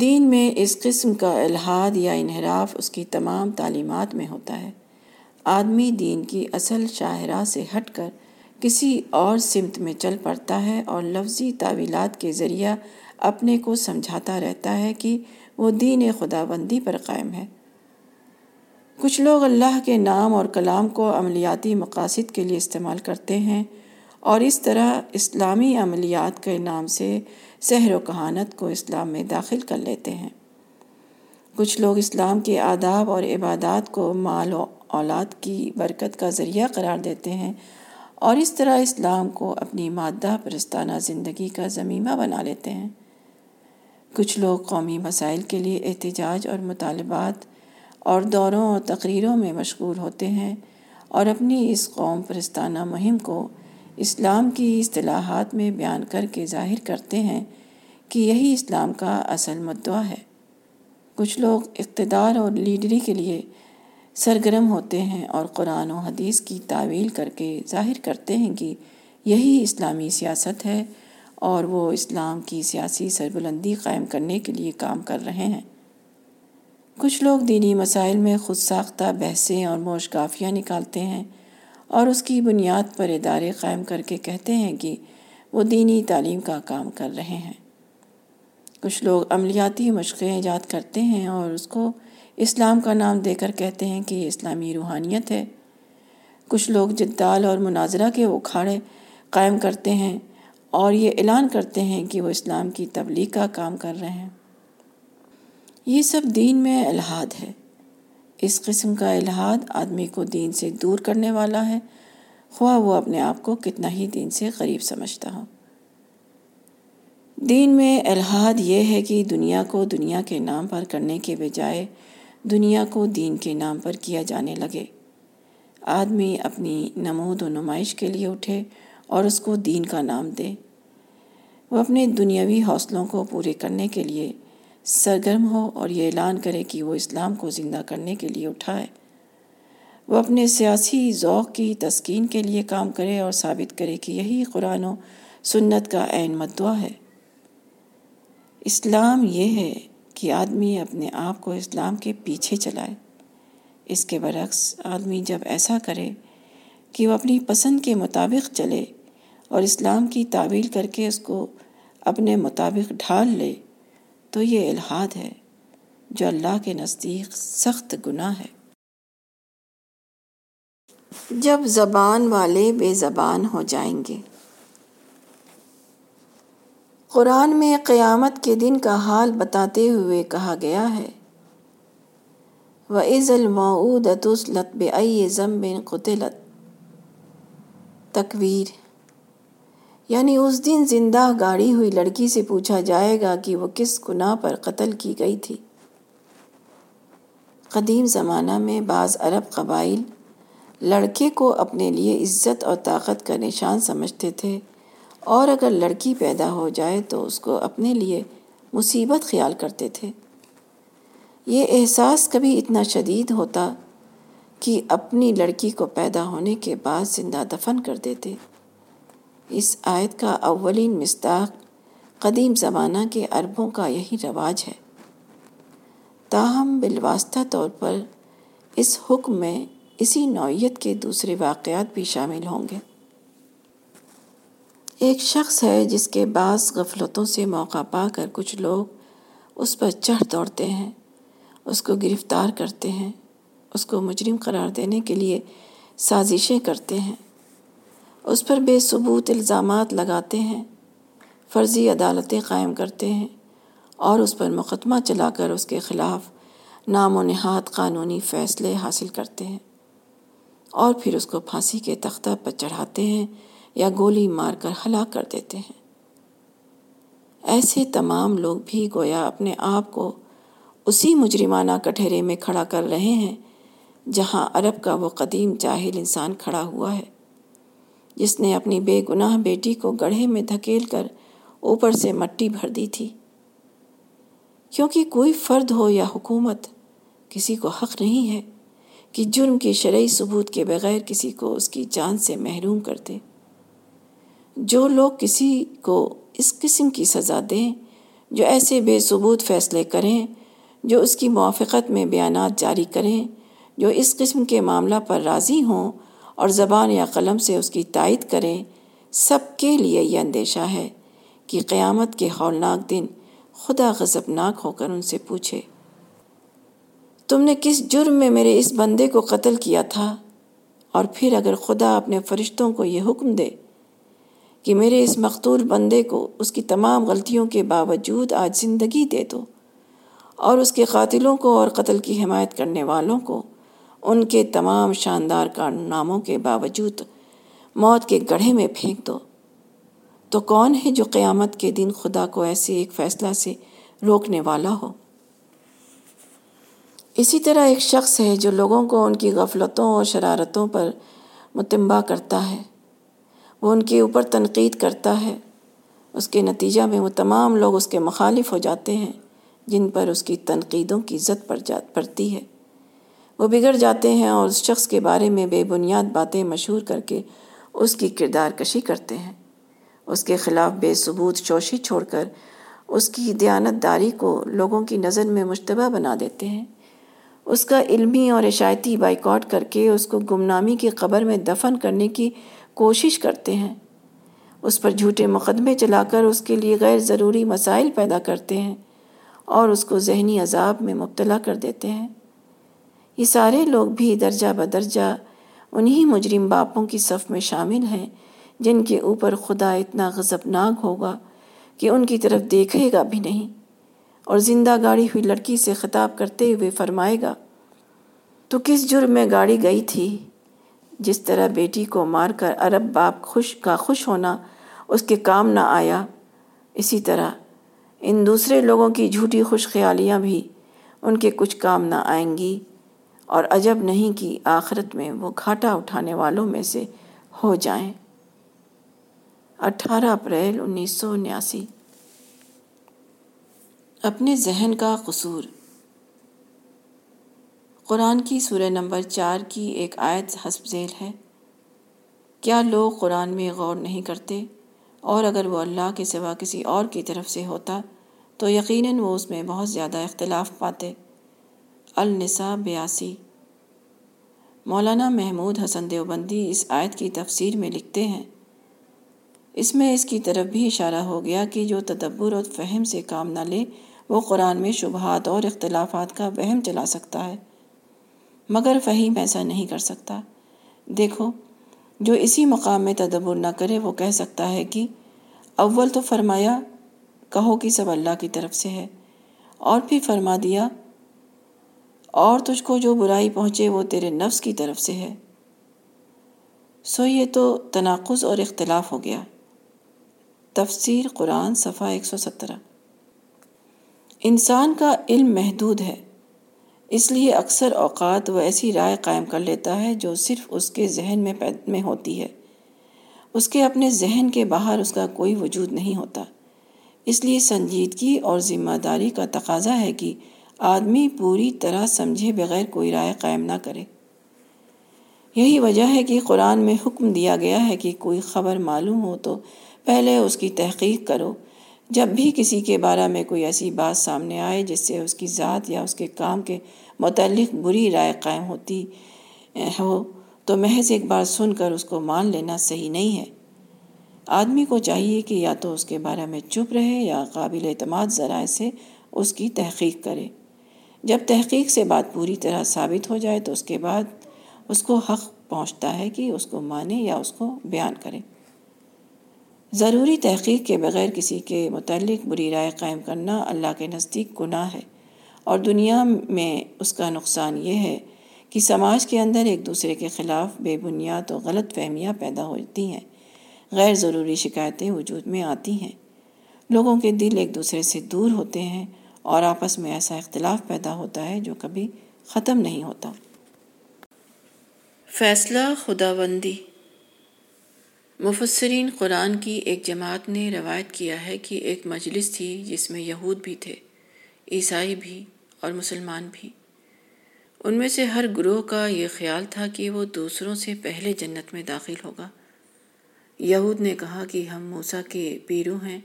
[SPEAKER 1] دین میں اس قسم کا الحاد یا انحراف اس کی تمام تعلیمات میں ہوتا ہے۔ آدمی دین کی اصل شاہراہ سے ہٹ کر کسی اور سمت میں چل پڑتا ہے اور لفظی تعویلات کے ذریعہ اپنے کو سمجھاتا رہتا ہے کہ وہ دین خدا بندی پر قائم ہے۔ کچھ لوگ اللہ کے نام اور کلام کو عملیاتی مقاصد کے لیے استعمال کرتے ہیں اور اس طرح اسلامی عملیات کے نام سے سحر و کہانت کو اسلام میں داخل کر لیتے ہیں۔ کچھ لوگ اسلام کے آداب اور عبادات کو مال و اولاد کی برکت کا ذریعہ قرار دیتے ہیں اور اس طرح اسلام کو اپنی مادہ پرستانہ زندگی کا ضمیمہ بنا لیتے ہیں۔ کچھ لوگ قومی مسائل کے لیے احتجاج اور مطالبات اور دوروں اور تقریروں میں مشغول ہوتے ہیں اور اپنی اس قوم پرستانہ مہم کو اسلام کی اصطلاحات میں بیان کر کے ظاہر کرتے ہیں کہ یہی اسلام کا اصل مدعا ہے۔ کچھ لوگ اقتدار اور لیڈری کے لیے سرگرم ہوتے ہیں اور قرآن و حدیث کی تعویل کر کے ظاہر کرتے ہیں کہ یہی اسلامی سیاست ہے اور وہ اسلام کی سیاسی سربلندی قائم کرنے کے لیے کام کر رہے ہیں۔ کچھ لوگ دینی مسائل میں خود ساختہ بحثیں اور موش کافیاں نکالتے ہیں۔ اور اس کی بنیاد پر ادارے قائم کر کے کہتے ہیں کہ وہ دینی تعلیم کا کام کر رہے ہیں۔ کچھ لوگ عملیاتی مشقیں ایجاد کرتے ہیں اور اس کو اسلام کا نام دے کر کہتے ہیں کہ یہ اسلامی روحانیت ہے۔ کچھ لوگ جدال اور مناظرہ کے اکھاڑے قائم کرتے ہیں اور یہ اعلان کرتے ہیں کہ وہ اسلام کی تبلیغ کا کام کر رہے ہیں۔ یہ سب دین میں الہاد ہے۔ اس قسم کا الہاد آدمی کو دین سے دور کرنے والا ہے۔ خواہ وہ اپنے آپ کو کتنا ہی دین سے قریب سمجھتا ہو۔ دین میں الہاد یہ ہے کہ دنیا کو دنیا کے نام پر کرنے کے بجائے دنیا کو دین کے نام پر کیا جانے لگے۔ آدمی اپنی نمود و نمائش کے لیے اٹھے اور اس کو دین کا نام دے۔ وہ اپنے دنیاوی حوصلوں کو پورے کرنے کے لیے سرگرم ہو اور یہ اعلان کرے کہ وہ اسلام کو زندہ کرنے کے لیے اٹھائے۔ وہ اپنے سیاسی ذوق کی تسکین کے لیے کام کرے اور ثابت کرے کہ یہی قرآن و سنت کا عین مدعا ہے۔ اسلام یہ ہے کہ آدمی اپنے آپ کو اسلام کے پیچھے چلائے۔ اس کے برعکس، آدمی جب ایسا کرے کہ وہ اپنی پسند کے مطابق چلے اور اسلام کی تعویل کر کے اس کو اپنے مطابق ڈھال لے تو یہ الہاد ہے جو اللہ کے نزدیک سخت گناہ ہے۔ جب زبان والے بے زبان ہو جائیں گے۔ قرآن میں قیامت کے دن کا حال بتاتے ہوئے کہا گیا ہے وَإِذَ الْمَعُودَةُ اسْلَتْ بِأَيِّ ذَنْبٍ قُتِلَتْ۔ تکویر یعنی اس دن زندہ گاڑی ہوئی لڑکی سے پوچھا جائے گا کہ وہ کس گناہ پر قتل کی گئی تھی۔ قدیم زمانہ میں بعض عرب قبائل لڑکے کو اپنے لیے عزت اور طاقت کا نشان سمجھتے تھے اور اگر لڑکی پیدا ہو جائے تو اس کو اپنے لیے مصیبت خیال کرتے تھے۔ یہ احساس کبھی اتنا شدید ہوتا کہ اپنی لڑکی کو پیدا ہونے کے بعد زندہ دفن کر دیتے۔ اس آیت کا اولین مستاق قدیم زمانہ کے عربوں کا یہی رواج ہے۔ تاہم، بالواسطہ طور پر اس حکم میں اسی نوعیت کے دوسرے واقعات بھی شامل ہوں گے۔ ایک شخص ہے جس کے بعض غفلتوں سے موقع پا کر کچھ لوگ اس پر چڑھ دوڑتے ہیں، اس کو گرفتار کرتے ہیں، اس کو مجرم قرار دینے کے لیے سازشیں کرتے ہیں۔ اس پر بے ثبوت الزامات لگاتے ہیں، فرضی عدالتیں قائم کرتے ہیں اور اس پر مقدمہ چلا کر اس کے خلاف نام و نہاد قانونی فیصلے حاصل کرتے ہیں اور پھر اس کو پھانسی کے تختہ پر چڑھاتے ہیں یا گولی مار کر ہلاک کر دیتے ہیں۔ ایسے تمام لوگ بھی گویا اپنے آپ کو اسی مجرمانہ کٹہرے میں کھڑا کر رہے ہیں، جہاں عرب کا وہ قدیم جاہل انسان کھڑا ہوا ہے۔ جس نے اپنی بے گناہ بیٹی کو گڑھے میں دھکیل کر اوپر سے مٹی بھر دی تھی۔ کیونکہ کوئی فرد ہو یا حکومت، کسی کو حق نہیں ہے کہ جرم کی شرعی ثبوت کے بغیر کسی کو اس کی جان سے محروم کر دے۔ جو لوگ کسی کو اس قسم کی سزا دیں، جو ایسے بے ثبوت فیصلے کریں، جو اس کی موافقت میں بیانات جاری کریں، جو اس قسم کے معاملہ پر راضی ہوں اور زبان یا قلم سے اس کی تائید کریں، سب کے لیے یہ اندیشہ ہے کہ قیامت کے ہولناک دن خدا غضبناک ہو کر ان سے پوچھے، تم نے کس جرم میں میرے اس بندے کو قتل کیا تھا؟ اور پھر اگر خدا اپنے فرشتوں کو یہ حکم دے کہ میرے اس مقتول بندے کو اس کی تمام غلطیوں کے باوجود آج زندگی دے دو، اور اس کے قاتلوں کو اور قتل کی حمایت کرنے والوں کو ان کے تمام شاندار کارناموں کے باوجود موت کے گڑھے میں پھینک دو۔ تو کون ہے جو قیامت کے دن خدا کو ایسے ایک فیصلہ سے روکنے والا ہو؟ اسی طرح ایک شخص ہے جو لوگوں کو ان کی غفلتوں اور شرارتوں پر متنبع کرتا ہے۔ وہ ان کے اوپر تنقید کرتا ہے۔ اس کے نتیجہ میں وہ تمام لوگ اس کے مخالف ہو جاتے ہیں، جن پر اس کی تنقیدوں کی زد پڑ جات پڑتی ہے۔ وہ بگڑ جاتے ہیں اور اس شخص کے بارے میں بے بنیاد باتیں مشہور کر کے اس کی کردار کشی کرتے ہیں۔ اس کے خلاف بے ثبوت چوشی چھوڑ کر اس کی دیانت داری کو لوگوں کی نظر میں مشتبہ بنا دیتے ہیں۔ اس کا علمی اور عشایتی بائیکاٹ کر کے اس کو گمنامی کی قبر میں دفن کرنے کی کوشش کرتے ہیں۔ اس پر جھوٹے مقدمے چلا کر اس کے لیے غیر ضروری مسائل پیدا کرتے ہیں اور اس کو ذہنی عذاب میں مبتلا کر دیتے ہیں۔ یہ سارے لوگ بھی درجہ بدرجہ انہی مجرم باپوں کی صف میں شامل ہیں، جن کے اوپر خدا اتنا غضبناک ہوگا کہ ان کی طرف دیکھے گا بھی نہیں۔ اور زندہ گاڑی ہوئی لڑکی سے خطاب کرتے ہوئے فرمائے گا، تو کس جرم میں گاڑی گئی تھی؟ جس طرح بیٹی کو مار کر عرب باپ خوش کا خوش ہونا اس کے کام نہ آیا، اسی طرح ان دوسرے لوگوں کی جھوٹی خوش خیالیاں بھی ان کے کچھ کام نہ آئیں گی۔ اور عجب نہیں کہ آخرت میں وہ گھاٹا اٹھانے والوں میں سے ہو جائیں۔ اٹھارہ اپریل انیس سو انیاسی۔ اپنے ذہن کا قصور۔ قرآن کی سورہ نمبر چار کی ایک آیت حسب ذیل ہے۔ کیا لوگ قرآن میں غور نہیں کرتے؟ اور اگر وہ اللہ کے سوا کسی اور کی طرف سے ہوتا، تو یقیناً وہ اس میں بہت زیادہ اختلاف پاتے۔ النساء بیاسی۔ مولانا محمود حسن دیوبندی اس آیت کی تفسیر میں لکھتے ہیں، اس میں اس کی طرف بھی اشارہ ہو گیا کہ جو تدبر اور فہم سے کام نہ لے، وہ قرآن میں شبہات اور اختلافات کا وہم چلا سکتا ہے۔ مگر فہیم ایسا نہیں کر سکتا۔ دیکھو، جو اسی مقام میں تدبر نہ کرے، وہ کہہ سکتا ہے کہ اول تو فرمایا، کہو کہ سب اللہ کی طرف سے ہے، اور پھر فرما دیا اور تجھ کو جو برائی پہنچے وہ تیرے نفس کی طرف سے ہے۔ سو یہ تو تناقض اور اختلاف ہو گیا۔ تفسیر قرآن صفحہ ایک سو سترہ۔ انسان کا علم محدود ہے، اس لیے اکثر اوقات وہ ایسی رائے قائم کر لیتا ہے جو صرف اس کے ذہن میں پید میں ہوتی ہے۔ اس کے اپنے ذہن کے باہر اس کا کوئی وجود نہیں ہوتا۔ اس لیے سنجیدگی اور ذمہ داری کا تقاضا ہے کہ آدمی پوری طرح سمجھے بغیر کوئی رائے قائم نہ کرے۔ یہی وجہ ہے کہ قرآن میں حکم دیا گیا ہے کہ کوئی خبر معلوم ہو تو پہلے اس کی تحقیق کرو۔ جب بھی کسی کے بارے میں کوئی ایسی بات سامنے آئے جس سے اس کی ذات یا اس کے کام کے متعلق بری رائے قائم ہوتی ہو، تو محض ایک بار سن کر اس کو مان لینا صحیح نہیں ہے۔ آدمی کو چاہیے کہ یا تو اس کے بارے میں چپ رہے یا قابل اعتماد ذرائع سے اس کی تحقیق کرے۔ جب تحقیق سے بات پوری طرح ثابت ہو جائے تو اس کے بعد اس کو حق پہنچتا ہے کہ اس کو مانے یا اس کو بیان کرے۔ ضروری تحقیق کے بغیر کسی کے متعلق بری رائے قائم کرنا اللہ کے نزدیک گناہ ہے اور دنیا میں اس کا نقصان یہ ہے کہ سماج کے اندر ایک دوسرے کے خلاف بے بنیاد و غلط فہمیاں پیدا ہوتی ہیں، غیر ضروری شکایتیں وجود میں آتی ہیں۔ لوگوں کے دل ایک دوسرے سے دور ہوتے ہیں اور آپس میں ایسا اختلاف پیدا ہوتا ہے جو کبھی ختم نہیں ہوتا۔ فیصلہ خدا بندی مفسرین قرآن کی ایک جماعت نے روایت کیا ہے کہ ایک مجلس تھی جس میں یہود بھی تھے، عیسائی بھی اور مسلمان بھی۔ ان میں سے ہر گروہ کا یہ خیال تھا کہ وہ دوسروں سے پہلے جنت میں داخل ہوگا۔ یہود نے کہا کہ ہم موسیٰ کے پیرو ہیں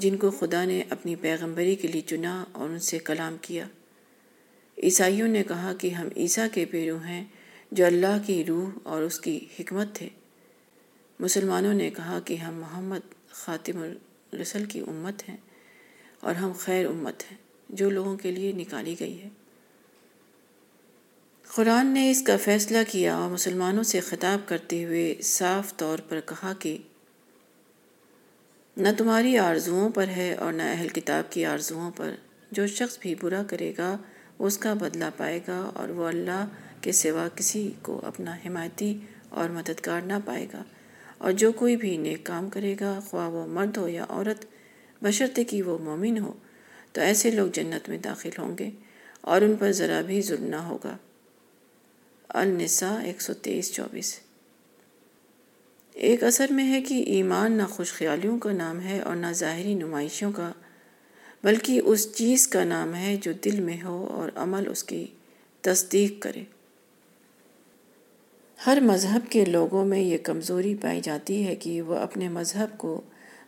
[SPEAKER 1] جن کو خدا نے اپنی پیغمبری کے لیے چنا اور ان سے کلام کیا۔ عیسائیوں نے کہا کہ ہم عیسیٰ کے پیرو ہیں جو اللہ کی روح اور اس کی حکمت تھے مسلمانوں نے کہا کہ ہم محمد خاتم الرسل کی امت ہیں اور ہم خیر امت ہیں جو لوگوں کے لیے نکالی گئی ہے۔ قرآن نے اس کا فیصلہ کیا اور مسلمانوں سے خطاب کرتے ہوئے صاف طور پر کہا کہ نہ تمہاری آرزوؤں پر ہے اور نہ اہل کتاب کی آرزوؤں پر۔ جو شخص بھی برا کرے گا، اس کا بدلہ پائے گا اور وہ اللہ کے سوا کسی کو اپنا حمایتی اور مددگار نہ پائے گا۔ اور جو کوئی بھی نیک کام کرے گا، خواہ وہ مرد ہو یا عورت بشرط کہ وہ مومن ہو، تو ایسے لوگ جنت میں داخل ہوں گے اور ان پر ذرا بھی ظلم نہ ہوگا۔ النساء ایک سو تیئیس چوبیس۔ ایک اثر میں ہے کہ ایمان نہ خوش خیالیوں کا نام ہے اور نہ ظاہری نمائشوں کا، بلکہ اس چیز کا نام ہے جو دل میں ہو اور عمل اس کی تصدیق کرے۔ ہر مذہب کے لوگوں میں یہ کمزوری پائی جاتی ہے کہ وہ اپنے مذہب کو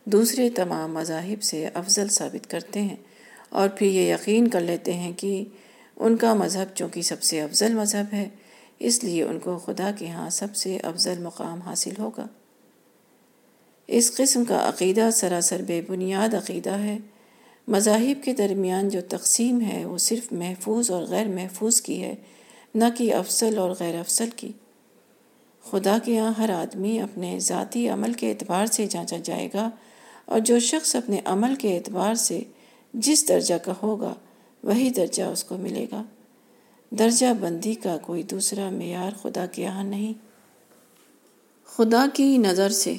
[SPEAKER 1] دوسرے تمام مذاہب سے افضل ثابت کرتے ہیں اور پھر یہ یقین کر لیتے ہیں کہ ان کا مذہب چونکہ سب سے افضل مذہب ہے اس لیے ان کو خدا کے ہاں سب سے افضل مقام حاصل ہوگا۔ اس قسم کا عقیدہ سراسر بے بنیاد عقیدہ ہے۔ مذاہب کے درمیان جو تقسیم ہے وہ صرف محفوظ اور غیر محفوظ کی ہے، نہ کہ افضل اور غیر افضل کی۔ خدا کے یہاں ہر آدمی اپنے ذاتی عمل کے اعتبار سے جانچا جائے گا اور جو شخص اپنے عمل کے اعتبار سے جس درجہ کا ہوگا، وہی درجہ اس کو ملے گا۔ درجہ بندی کا کوئی دوسرا معیار خدا کے یہاں نہیں۔ خدا کی نظر سے۔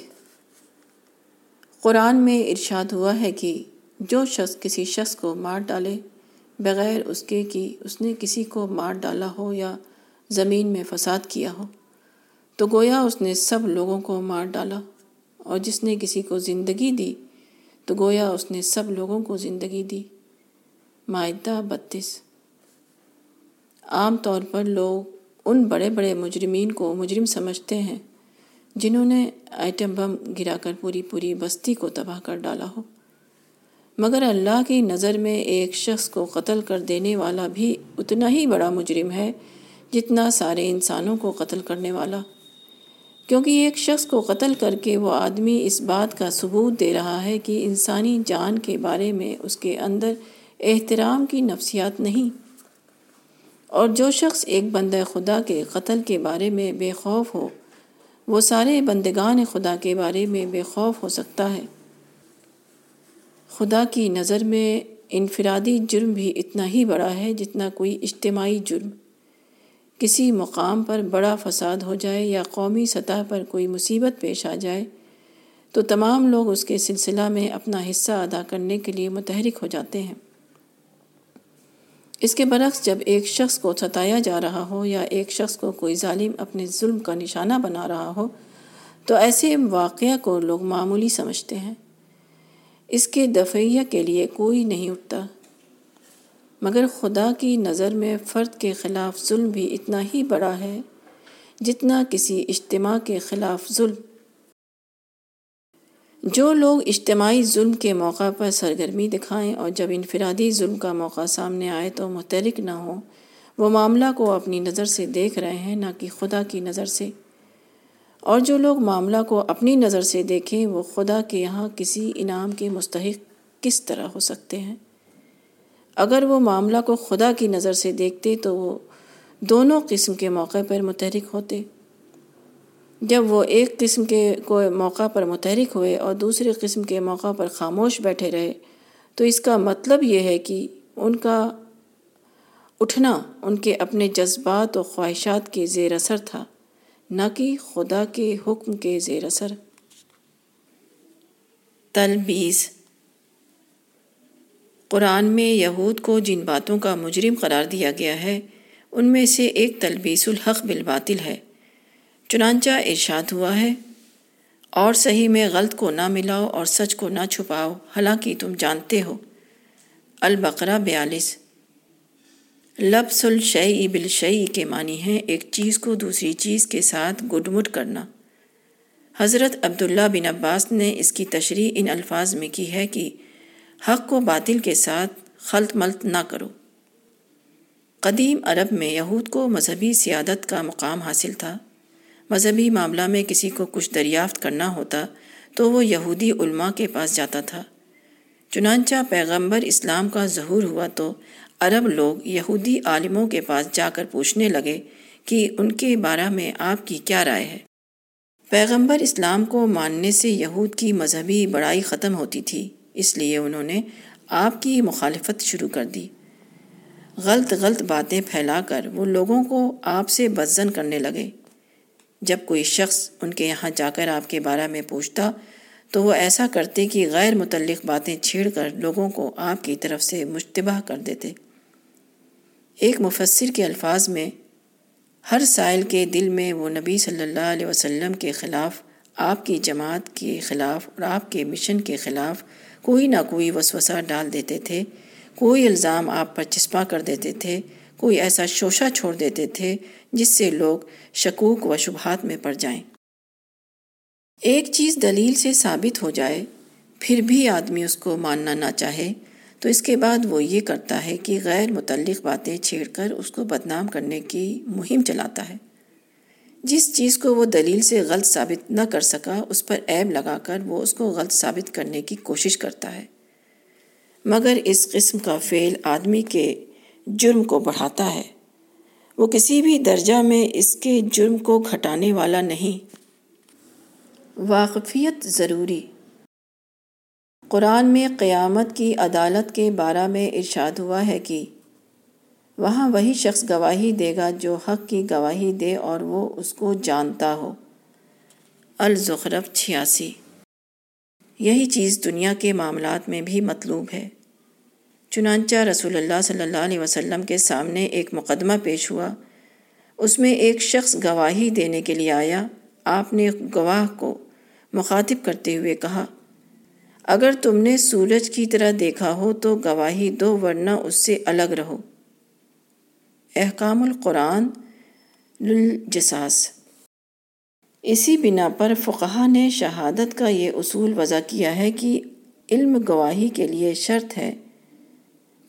[SPEAKER 1] قرآن میں ارشاد ہوا ہے کہ جو شخص کسی شخص کو مار ڈالے، بغیر اس کے کہ اس نے کسی کو مار ڈالا ہو یا زمین میں فساد کیا ہو، تو گویا اس نے سب لوگوں کو مار ڈالا۔ اور جس نے کسی کو زندگی دی، تو گویا اس نے سب لوگوں کو زندگی دی۔ معدہ بتیس۔ عام طور پر لوگ ان بڑے بڑے مجرمین کو مجرم سمجھتے ہیں، جنہوں نے آئٹم بم گرا کر پوری پوری بستی کو تباہ کر ڈالا ہو۔ مگر اللہ کی نظر میں ایک شخص کو قتل کر دینے والا بھی اتنا ہی بڑا مجرم ہے جتنا سارے انسانوں کو قتل کرنے والا۔ کیونکہ ایک شخص کو قتل کر کے وہ آدمی اس بات کا ثبوت دے رہا ہے کہ انسانی جان کے بارے میں اس کے اندر احترام کی نفسیات نہیں۔ اور جو شخص ایک بندہ خدا کے قتل کے بارے میں بے خوف ہو، وہ سارے بندگان خدا کے بارے میں بے خوف ہو سکتا ہے۔ خدا کی نظر میں انفرادی جرم بھی اتنا ہی بڑا ہے جتنا کوئی اجتماعی جرم۔ کسی مقام پر بڑا فساد ہو جائے یا قومی سطح پر کوئی مصیبت پیش آ جائے، تو تمام لوگ اس کے سلسلہ میں اپنا حصہ ادا کرنے کے لیے متحرک ہو جاتے ہیں۔ اس کے برعکس جب ایک شخص کو ستایا جا رہا ہو یا ایک شخص کو کوئی ظالم اپنے ظلم کا نشانہ بنا رہا ہو، تو ایسے واقعہ کو لوگ معمولی سمجھتے ہیں۔ اس کے دفعیہ کے لیے کوئی نہیں اٹھتا۔ مگر خدا کی نظر میں فرد کے خلاف ظلم بھی اتنا ہی بڑا ہے جتنا کسی اجتماع کے خلاف ظلم۔ جو لوگ اجتماعی ظلم کے موقع پر سرگرمی دکھائیں اور جب انفرادی ظلم کا موقع سامنے آئے تو متحرک نہ ہوں، وہ معاملہ کو اپنی نظر سے دیکھ رہے ہیں، نہ کہ خدا کی نظر سے۔ اور جو لوگ معاملہ کو اپنی نظر سے دیکھیں، وہ خدا کے یہاں کسی انعام کے مستحق کس طرح ہو سکتے ہیں؟ اگر وہ معاملہ کو خدا کی نظر سے دیکھتے تو وہ دونوں قسم کے موقع پر متحرک ہوتے۔ جب وہ ایک قسم کے کو موقع پر متحرک ہوئے اور دوسرے قسم کے موقع پر خاموش بیٹھے رہے، تو اس کا مطلب یہ ہے کہ ان کا اٹھنا ان کے اپنے جذبات و خواہشات کے زیر اثر تھا، نہ کہ خدا کے حکم کے زیر اثر۔ تلبیز قرآن میں یہود کو جن باتوں کا مجرم قرار دیا گیا ہے، ان میں سے ایک تلبیس الحق بالباطل ہے۔ چنانچہ ارشاد ہوا ہے، اور صحیح میں غلط کو نہ ملاؤ اور سچ کو نہ چھپاؤ، حالانکہ تم جانتے ہو۔ البقرہ بیالیس۔ لبس الشعی بالشعی کے معنی ہیں ایک چیز کو دوسری چیز کے ساتھ گڈ مٹ کرنا۔ حضرت عبداللہ بن عباس نے اس کی تشریح ان الفاظ میں کی ہے کہ حق کو باطل کے ساتھ خلط ملط نہ کرو۔ قدیم عرب میں یہود کو مذہبی سیادت کا مقام حاصل تھا۔ مذہبی معاملہ میں کسی کو کچھ دریافت کرنا ہوتا تو وہ یہودی علماء کے پاس جاتا تھا۔ چنانچہ پیغمبر اسلام کا ظہور ہوا تو عرب لوگ یہودی عالموں کے پاس جا کر پوچھنے لگے کہ ان کے بارے میں آپ کی کیا رائے ہے۔ پیغمبر اسلام کو ماننے سے یہود کی مذہبی بڑائی ختم ہوتی تھی، اس لیے انہوں نے آپ کی مخالفت شروع کر دی۔ غلط غلط باتیں پھیلا کر وہ لوگوں کو آپ سے بدزن کرنے لگے۔ جب کوئی شخص ان کے یہاں جا کر آپ کے بارے میں پوچھتا تو وہ ایسا کرتے کہ غیر متعلق باتیں چھیڑ کر لوگوں کو آپ کی طرف سے مشتبہ کر دیتے۔ ایک مفسر کے الفاظ میں، ہر سائل کے دل میں وہ نبی صلی اللہ علیہ وسلم کے خلاف، آپ کی جماعت کے خلاف اور آپ کے مشن کے خلاف کوئی نہ کوئی وسوسہ ڈال دیتے تھے، کوئی الزام آپ پر چسپا کر دیتے تھے، کوئی ایسا شوشہ چھوڑ دیتے تھے جس سے لوگ شکوک و شبہات میں پڑ جائیں۔ ایک چیز دلیل سے ثابت ہو جائے، پھر بھی آدمی اس کو ماننا نہ چاہے، تو اس کے بعد وہ یہ کرتا ہے کہ غیر متعلق باتیں چھیڑ کر اس کو بدنام کرنے کی مہم چلاتا ہے۔ جس چیز کو وہ دلیل سے غلط ثابت نہ کر سکا، اس پر عیب لگا کر وہ اس کو غلط ثابت کرنے کی کوشش کرتا ہے۔ مگر اس قسم کا فعل آدمی کے جرم کو بڑھاتا ہے۔ وہ کسی بھی درجہ میں اس کے جرم کو گھٹانے والا نہیں۔ واقفیت ضروری۔ قرآن میں قیامت کی عدالت کے بارے میں ارشاد ہوا ہے کہ وہاں وہی شخص گواہی دے گا جو حق کی گواہی دے اور وہ اس کو جانتا ہو۔ الزخرف چھیاسی۔ یہی چیز دنیا کے معاملات میں بھی مطلوب ہے۔ چنانچہ رسول اللہ صلی اللہ علیہ وسلم کے سامنے ایک مقدمہ پیش ہوا۔ اس میں ایک شخص گواہی دینے کے لیے آیا۔ آپ نے گواہ کو مخاطب کرتے ہوئے کہا، اگر تم نے سورج کی طرح دیکھا ہو تو گواہی دو ورنہ اس سے الگ رہو۔ احکام القرآن للجساس۔ اسی بنا پر فقہ نے شہادت کا یہ اصول وضع کیا ہے کہ علم گواہی کے لیے شرط ہے۔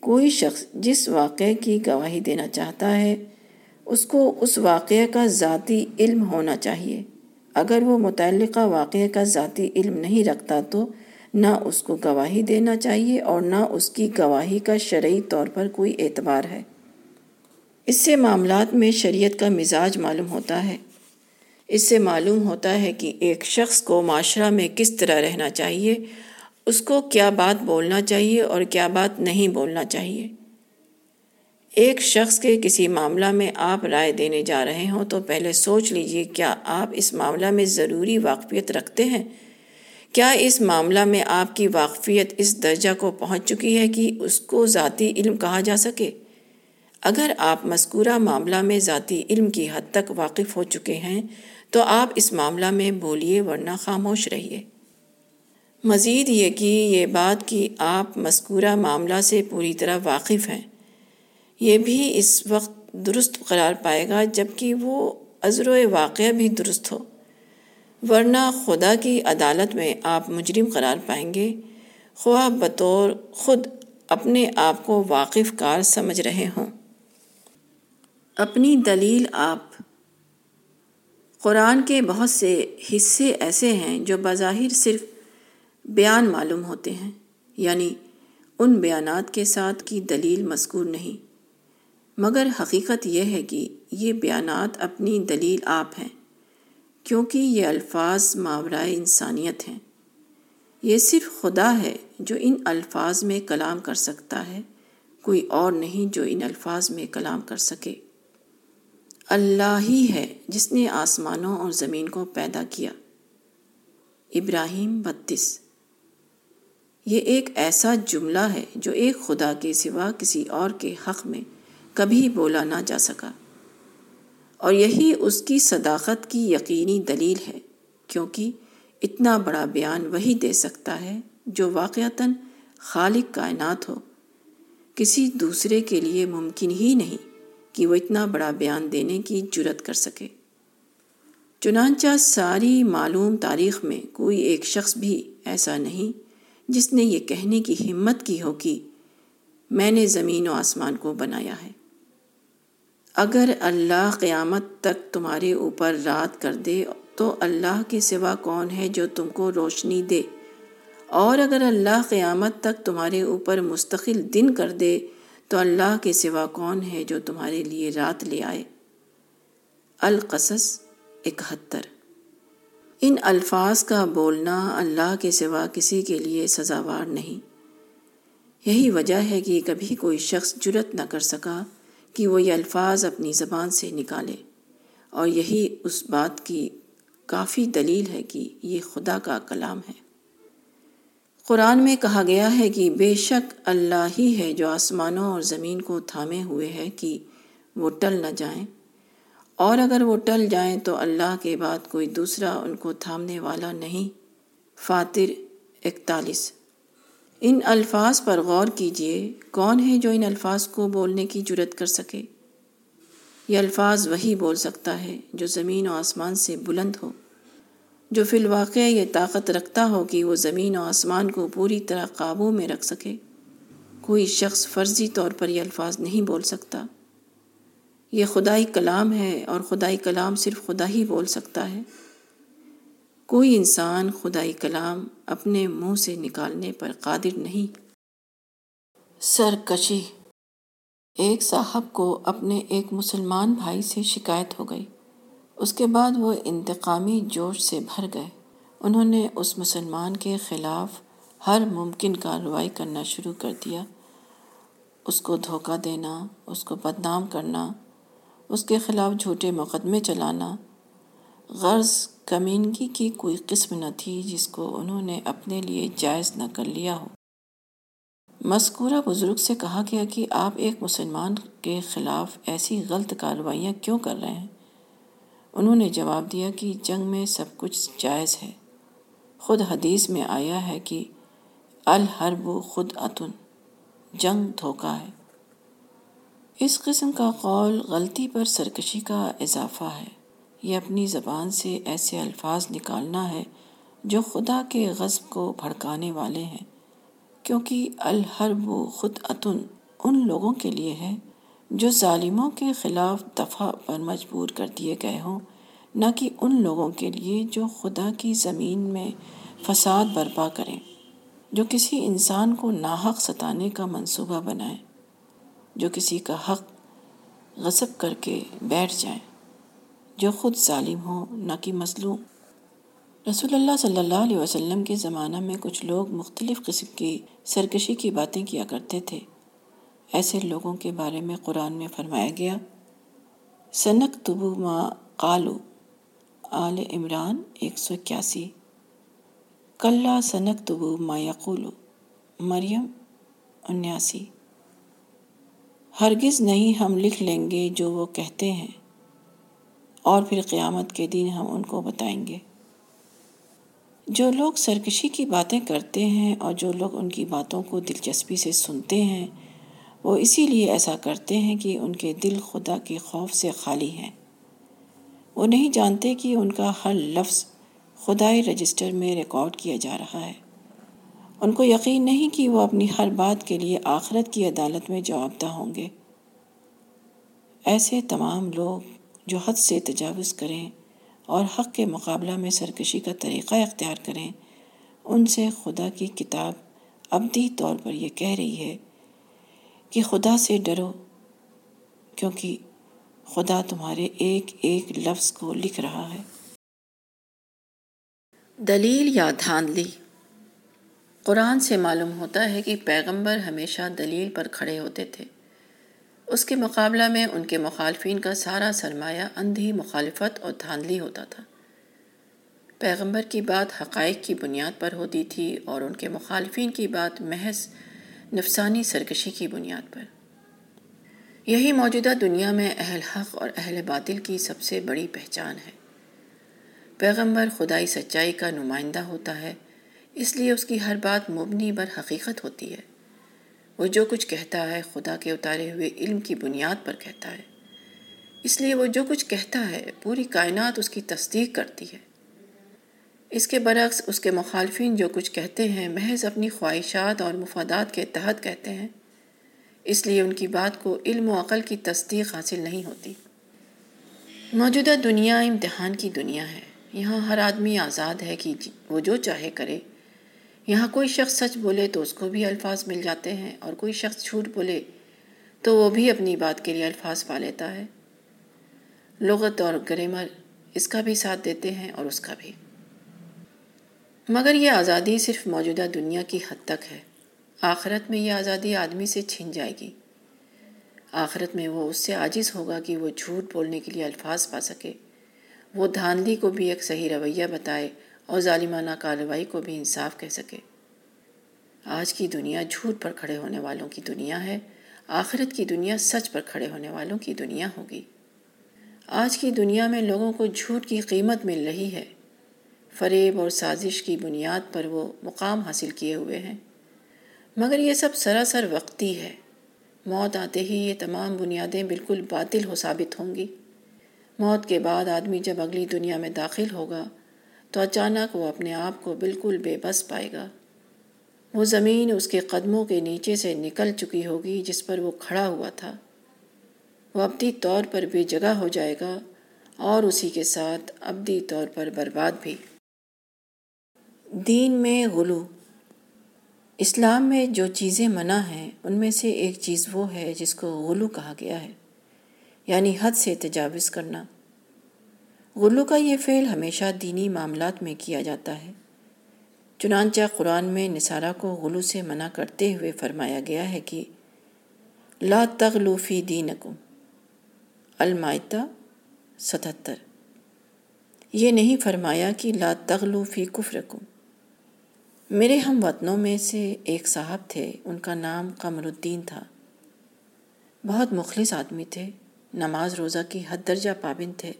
[SPEAKER 1] کوئی شخص جس واقعے کی گواہی دینا چاہتا ہے، اس کو اس واقعے کا ذاتی علم ہونا چاہیے۔ اگر وہ متعلقہ واقعے کا ذاتی علم نہیں رکھتا تو نہ اس کو گواہی دینا چاہیے اور نہ اس کی گواہی کا شرعی طور پر کوئی اعتبار ہے۔ اس سے معاملات میں شریعت کا مزاج معلوم ہوتا ہے۔ اس سے معلوم ہوتا ہے کہ ایک شخص کو معاشرہ میں کس طرح رہنا چاہیے اس کو کیا بات بولنا چاہیے اور کیا بات نہیں بولنا چاہیے؟ ایک شخص کے کسی معاملہ میں آپ رائے دینے جا رہے ہوں تو پہلے سوچ لیجیے، کیا آپ اس معاملہ میں ضروری واقفیت رکھتے ہیں؟ کیا اس معاملہ میں آپ کی واقفیت اس درجہ کو پہنچ چکی ہے کہ اس کو ذاتی علم کہا جا سکے؟ اگر آپ مذکورہ معاملہ میں ذاتی علم کی حد تک واقف ہو چکے ہیں تو آپ اس معاملہ میں بولیے ورنہ خاموش رہیے۔ مزید یہ کہ یہ بات کہ آپ مذکورہ معاملہ سے پوری طرح واقف ہیں، یہ بھی اس وقت درست قرار پائے گا جبکہ وہ عذر و واقعہ بھی درست ہو۔ ورنہ خدا کی عدالت میں آپ مجرم قرار پائیں گے۔ خواہ بطور خود اپنے آپ کو واقف کار سمجھ رہے ہوں۔ اپنی دلیل آپ۔ قرآن کے بہت سے حصے ایسے ہیں جو بظاہر صرف بیان معلوم ہوتے ہیں یعنی ان بیانات کے ساتھ کی دلیل مذکور نہیں۔ مگر حقیقت یہ ہے کہ یہ بیانات اپنی دلیل آپ ہیں، کیونکہ یہ الفاظ ماورائے انسانیت ہیں۔ یہ صرف خدا ہے جو ان الفاظ میں کلام کر سکتا ہے، کوئی اور نہیں جو ان الفاظ میں کلام کر سکے۔ اللہ ہی ہے جس نے آسمانوں اور زمین کو پیدا کیا۔ ابراہیم بتیس۔ یہ ایک ایسا جملہ ہے جو ایک خدا کے سوا کسی اور کے حق میں کبھی بولا نہ جا سکا۔ اور یہی اس کی صداقت کی یقینی دلیل ہے، کیونکہ اتنا بڑا بیان وہی دے سکتا ہے جو واقعتاً خالق کائنات ہو۔ کسی دوسرے کے لیے ممکن ہی نہیں کہ وہ اتنا بڑا بیان دینے کی جرت کر سکے۔ چنانچہ ساری معلوم تاریخ میں کوئی ایک شخص بھی ایسا نہیں جس نے یہ کہنے کی ہمت کی ہو کہ میں نے زمین و آسمان کو بنایا ہے۔ اگر اللہ قیامت تک تمہارے اوپر رات کر دے، تو اللہ کے سوا کون ہے جو تم کو روشنی دے؟ اور اگر اللہ قیامت تک تمہارے اوپر مستقل دن کر دے، تو اللہ کے سوا کون ہے جو تمہارے لیے رات لے آئے؟ القصص اکہتر۔ ان الفاظ کا بولنا اللہ کے سوا کسی کے لیے سزاوار نہیں۔ یہی وجہ ہے کہ کبھی کوئی شخص جرت نہ کر سکا کہ وہ یہ الفاظ اپنی زبان سے نکالے۔ اور یہی اس بات کی کافی دلیل ہے کہ یہ خدا کا کلام ہے۔ قرآن میں کہا گیا ہے کہ بے شک اللہ ہی ہے جو آسمانوں اور زمین کو تھامے ہوئے ہے کہ وہ ٹل نہ جائیں۔ اور اگر وہ ٹل جائیں تو اللہ کے بعد کوئی دوسرا ان کو تھامنے والا نہیں۔ فاتر اکتالیس۔ ان الفاظ پر غور کیجیے، کون ہے جو ان الفاظ کو بولنے کی جرت کر سکے؟ یہ الفاظ وہی بول سکتا ہے جو زمین و آسمان سے بلند ہو، جو فی الواقع یہ طاقت رکھتا ہو کہ وہ زمین و آسمان کو پوری طرح قابو میں رکھ سکے۔ کوئی شخص فرضی طور پر یہ الفاظ نہیں بول سکتا۔ یہ خدائی کلام ہے اور خدائی کلام صرف خدا ہی بول سکتا ہے۔ کوئی انسان خدائی کلام اپنے منہ سے نکالنے پر قادر نہیں۔ سرکشی۔ ایک صاحب کو اپنے ایک مسلمان بھائی سے شکایت ہو گئی۔ اس کے بعد وہ انتقامی جوش سے بھر گئے۔ انہوں نے اس مسلمان کے خلاف ہر ممکن کارروائی کرنا شروع کر دیا۔ اس کو دھوکہ دینا، اس کو بدنام کرنا اس کے خلاف جھوٹے مقدمے چلانا۔ غرض کمینگی کی کوئی قسم نہ تھی جس کو انہوں نے اپنے لیے جائز نہ کر لیا ہو۔ مذکورہ بزرگ سے کہا گیا کہ آپ ایک مسلمان کے خلاف ایسی غلط کارروائیاں کیوں کر رہے ہیں؟ انہوں نے جواب دیا کہ جنگ میں سب کچھ جائز ہے۔ خود حدیث میں آیا ہے کہ الحرب خود اتن جنگ دھوکہ ہے۔ اس قسم کا قول غلطی پر سرکشی کا اضافہ ہے۔ یہ اپنی زبان سے ایسے الفاظ نکالنا ہے جو خدا کے غضب کو بھڑکانے والے ہیں، کیونکہ الحرب و خود اتن ان لوگوں کے لیے ہے جو ظالموں کے خلاف دفاع پر مجبور کر دیے گئے ہوں، نہ کہ ان لوگوں کے لیے جو خدا کی زمین میں فساد برپا کریں، جو کسی انسان کو ناحق ستانے کا منصوبہ بنائیں۔ جو کسی کا حق غصب کر کے بیٹھ جائیں۔ جو خود ظالم ہوں، نہ کہ مظلوم۔ رسول اللہ صلی اللہ علیہ وسلم کے زمانہ میں کچھ لوگ مختلف قسم کی سرکشی کی باتیں کیا کرتے تھے۔ ایسے لوگوں کے بارے میں قرآن میں فرمایا گیا سنک تبو ما قالو آل عمران ایک سو اکیاسی۔ کلّہ سنک تبو ما یقولو مریم انیاسی۔ ہرگز نہیں ہم لکھ لیں گے جو وہ کہتے ہیں، اور پھر قیامت کے دن ہم ان کو بتائیں گے۔ جو لوگ سرکشی کی باتیں کرتے ہیں اور جو لوگ ان کی باتوں کو دلچسپی سے سنتے ہیں، وہ اسی لیے ایسا کرتے ہیں کہ ان کے دل خدا کے خوف سے خالی ہیں۔ وہ نہیں جانتے کہ ان کا ہر لفظ خدائی رجسٹر میں ریکارڈ کیا جا رہا ہے۔ ان کو یقین نہیں کہ وہ اپنی ہر بات کے لیے آخرت کی عدالت میں جواب دہ ہوں گے۔ ایسے تمام لوگ جو حد سے تجاوز کریں اور حق کے مقابلہ میں سرکشی کا طریقہ اختیار کریں، ان سے خدا کی کتاب ابدی طور پر یہ کہہ رہی ہے کہ خدا سے ڈرو، کیونکہ خدا تمہارے ایک ایک لفظ کو لکھ رہا ہے۔ دلیل یا دھاندلی؟ قرآن سے معلوم ہوتا ہے کہ پیغمبر ہمیشہ دلیل پر کھڑے ہوتے تھے۔ اس کے مقابلہ میں ان کے مخالفین کا سارا سرمایہ اندھی مخالفت اور دھاندلی ہوتا تھا۔ پیغمبر کی بات حقائق کی بنیاد پر ہوتی تھی اور ان کے مخالفین کی بات محض نفسانی سرکشی کی بنیاد پر۔ یہی موجودہ دنیا میں اہل حق اور اہل باطل کی سب سے بڑی پہچان ہے۔ پیغمبر خدائی سچائی کا نمائندہ ہوتا ہے۔ اس لیے اس کی ہر بات مبنی بر حقیقت ہوتی ہے۔ وہ جو کچھ کہتا ہے خدا کے اتارے ہوئے علم کی بنیاد پر کہتا ہے۔ اس لیے وہ جو کچھ کہتا ہے پوری کائنات اس کی تصدیق کرتی ہے۔ اس کے برعکس اس کے مخالفین جو کچھ کہتے ہیں محض اپنی خواہشات اور مفادات کے تحت کہتے ہیں۔ اس لیے ان کی بات کو علم و عقل کی تصدیق حاصل نہیں ہوتی۔ موجودہ دنیا امتحان کی دنیا ہے۔ یہاں ہر آدمی آزاد ہے کہ وہ جو چاہے کرے۔ یہاں کوئی شخص سچ بولے تو اس کو بھی الفاظ مل جاتے ہیں، اور کوئی شخص جھوٹ بولے تو وہ بھی اپنی بات کے لیے الفاظ پا لیتا ہے۔ لغت اور گریمر اس کا بھی ساتھ دیتے ہیں اور اس کا بھی۔ مگر یہ آزادی صرف موجودہ دنیا کی حد تک ہے۔ آخرت میں یہ آزادی آدمی سے چھن جائے گی۔ آخرت میں وہ اس سے عاجز ہوگا کہ وہ جھوٹ بولنے کے لیے الفاظ پا سکے۔ وہ دھاندلی کو بھی ایک صحیح رویہ بتائے اور ظالمانہ کارروائی کو بھی انصاف کہہ سکے۔ آج کی دنیا جھوٹ پر کھڑے ہونے والوں کی دنیا ہے۔ آخرت کی دنیا سچ پر کھڑے ہونے والوں کی دنیا ہوگی۔ آج کی دنیا میں لوگوں کو جھوٹ کی قیمت مل رہی ہے۔ فریب اور سازش کی بنیاد پر وہ مقام حاصل کیے ہوئے ہیں۔ مگر یہ سب سراسر وقتی ہے۔ موت آتے ہی یہ تمام بنیادیں بالکل باطل ہو ثابت ہوں گی۔ موت کے بعد آدمی جب اگلی دنیا میں داخل ہوگا تو اچانک وہ اپنے آپ کو بالکل بے بس پائے گا۔ وہ زمین اس کے قدموں کے نیچے سے نکل چکی ہوگی جس پر وہ کھڑا ہوا تھا۔ وہ ابدی طور پر بے جگہ ہو جائے گا اور اسی کے ساتھ ابدی طور پر برباد بھی۔ دین میں غلو۔ اسلام میں جو چیزیں منع ہیں، ان میں سے ایک چیز وہ ہے جس کو غلو کہا گیا ہے یعنی حد سے تجاوز کرنا۔ غلو کا یہ فعل ہمیشہ دینی معاملات میں کیا جاتا ہے۔ چنانچہ قرآن میں نصارہ کو غلو سے منع کرتے ہوئے فرمایا گیا ہے کہ لا تغلو فی دینکم المائتہ ستہتر۔ یہ نہیں فرمایا کہ لا تغلو فی کفرکم۔ میرے ہم وطنوں میں سے ایک صاحب تھے، ان کا نام قمر الدین تھا۔ بہت مخلص آدمی تھے، نماز روزہ کی حد درجہ پابند تھے۔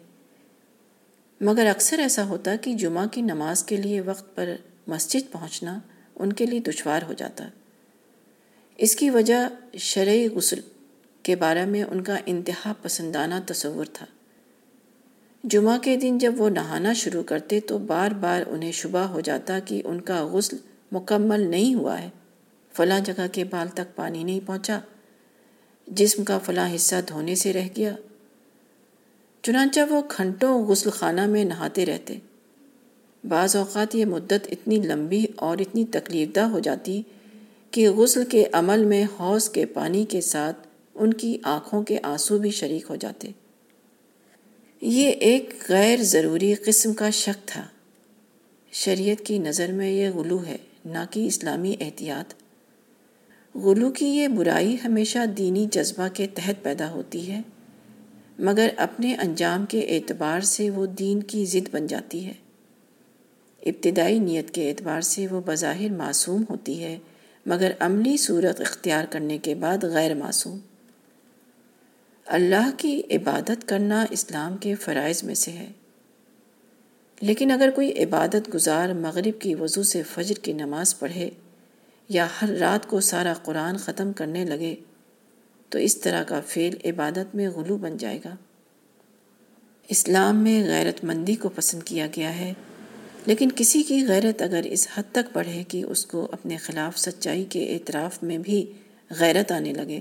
[SPEAKER 1] مگر اکثر ایسا ہوتا کہ جمعہ کی نماز کے لیے وقت پر مسجد پہنچنا ان کے لیے دشوار ہو جاتا۔ اس کی وجہ شرعی غسل کے بارے میں ان کا انتہا پسندانہ تصور تھا۔ جمعہ کے دن جب وہ نہانا شروع کرتے تو بار بار انہیں شبہ ہو جاتا کہ ان کا غسل مکمل نہیں ہوا ہے۔ فلاں جگہ کے بال تک پانی نہیں پہنچا۔ جسم کا فلاں حصہ دھونے سے رہ گیا۔ چنانچہ وہ گھنٹوں غسل خانہ میں نہاتے رہتے۔ بعض اوقات یہ مدت اتنی لمبی اور اتنی تکلیف دہ ہو جاتی کہ غسل کے عمل میں حوض کے پانی کے ساتھ ان کی آنکھوں کے آنسو بھی شریک ہو جاتے۔ یہ ایک غیر ضروری قسم کا شک تھا۔ شریعت کی نظر میں یہ غلو ہے، نہ کہ اسلامی احتیاط۔ غلو کی یہ برائی ہمیشہ دینی جذبہ کے تحت پیدا ہوتی ہے۔ مگر اپنے انجام کے اعتبار سے وہ دین کی ضد بن جاتی ہے۔ ابتدائی نیت کے اعتبار سے وہ بظاہر معصوم ہوتی ہے، مگر عملی صورت اختیار کرنے کے بعد غیر معصوم۔ اللہ کی عبادت کرنا اسلام کے فرائض میں سے ہے۔ لیکن اگر کوئی عبادت گزار مغرب کی وضو سے فجر کی نماز پڑھے یا ہر رات کو سارا قرآن ختم کرنے لگے تو اس طرح کا فعل عبادت میں غلو بن جائے گا۔ اسلام میں غیرت مندی کو پسند کیا گیا ہے، لیکن کسی کی غیرت اگر اس حد تک بڑھے کہ اس کو اپنے خلاف سچائی کے اعتراف میں بھی غیرت آنے لگے،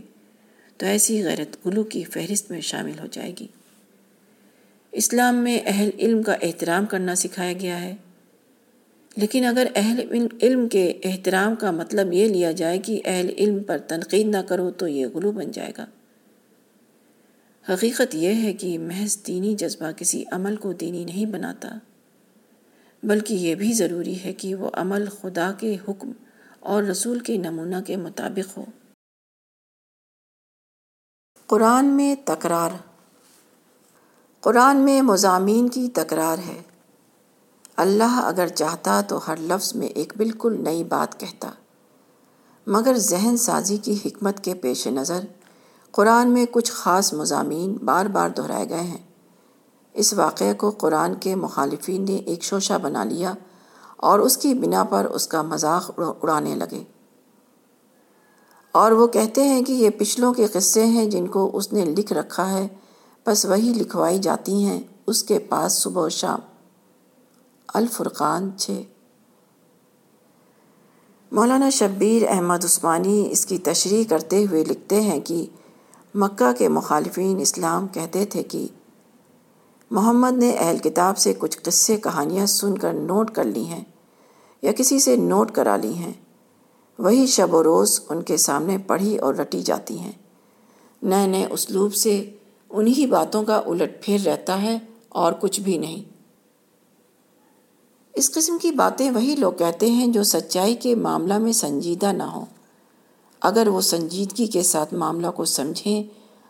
[SPEAKER 1] تو ایسی غیرت غلو کی فہرست میں شامل ہو جائے گی۔ اسلام میں اہل علم کا احترام کرنا سکھایا گیا ہے۔ لیکن اگر اہل علم کے احترام کا مطلب یہ لیا جائے کہ اہل علم پر تنقید نہ کرو تو یہ غلو بن جائے گا۔ حقیقت یہ ہے کہ محض دینی جذبہ کسی عمل کو دینی نہیں بناتا، بلکہ یہ بھی ضروری ہے کہ وہ عمل خدا کے حکم اور رسول کے نمونہ کے مطابق ہو۔ قرآن میں تکرار۔ قرآن میں مضامین کی تکرار ہے۔ اللہ اگر چاہتا تو ہر لفظ میں ایک بالکل نئی بات کہتا۔ مگر ذہن سازی کی حکمت کے پیش نظر، قرآن میں کچھ خاص مضامین بار بار دہرائے گئے ہیں۔ اس واقعے کو قرآن کے مخالفین نے ایک شوشہ بنا لیا اور اس کی بنا پر اس کا مذاق اڑانے لگے۔ اور وہ کہتے ہیں کہ یہ پچھلوں کے قصے ہیں جن کو اس نے لکھ رکھا ہے، بس وہی لکھوائی جاتی ہیں اس کے پاس صبح و شام۔ الفرقان چھ۔ مولانا شبیر احمد عثمانی اس کی تشریح کرتے ہوئے لکھتے ہیں کہ مکہ کے مخالفین اسلام کہتے تھے کہ محمد نے اہل کتاب سے کچھ قصے کہانیاں سن کر نوٹ کر لی ہیں یا کسی سے نوٹ کرا لی ہیں۔ وہی شب و روز ان کے سامنے پڑھی اور رٹی جاتی ہیں۔ نئے نئے اسلوب سے انہی باتوں کا الٹ پھیر رہتا ہے اور کچھ بھی نہیں۔ اس قسم کی باتیں وہی لوگ کہتے ہیں جو سچائی کے معاملہ میں سنجیدہ نہ ہوں۔ اگر وہ سنجیدگی کے ساتھ معاملہ کو سمجھیں،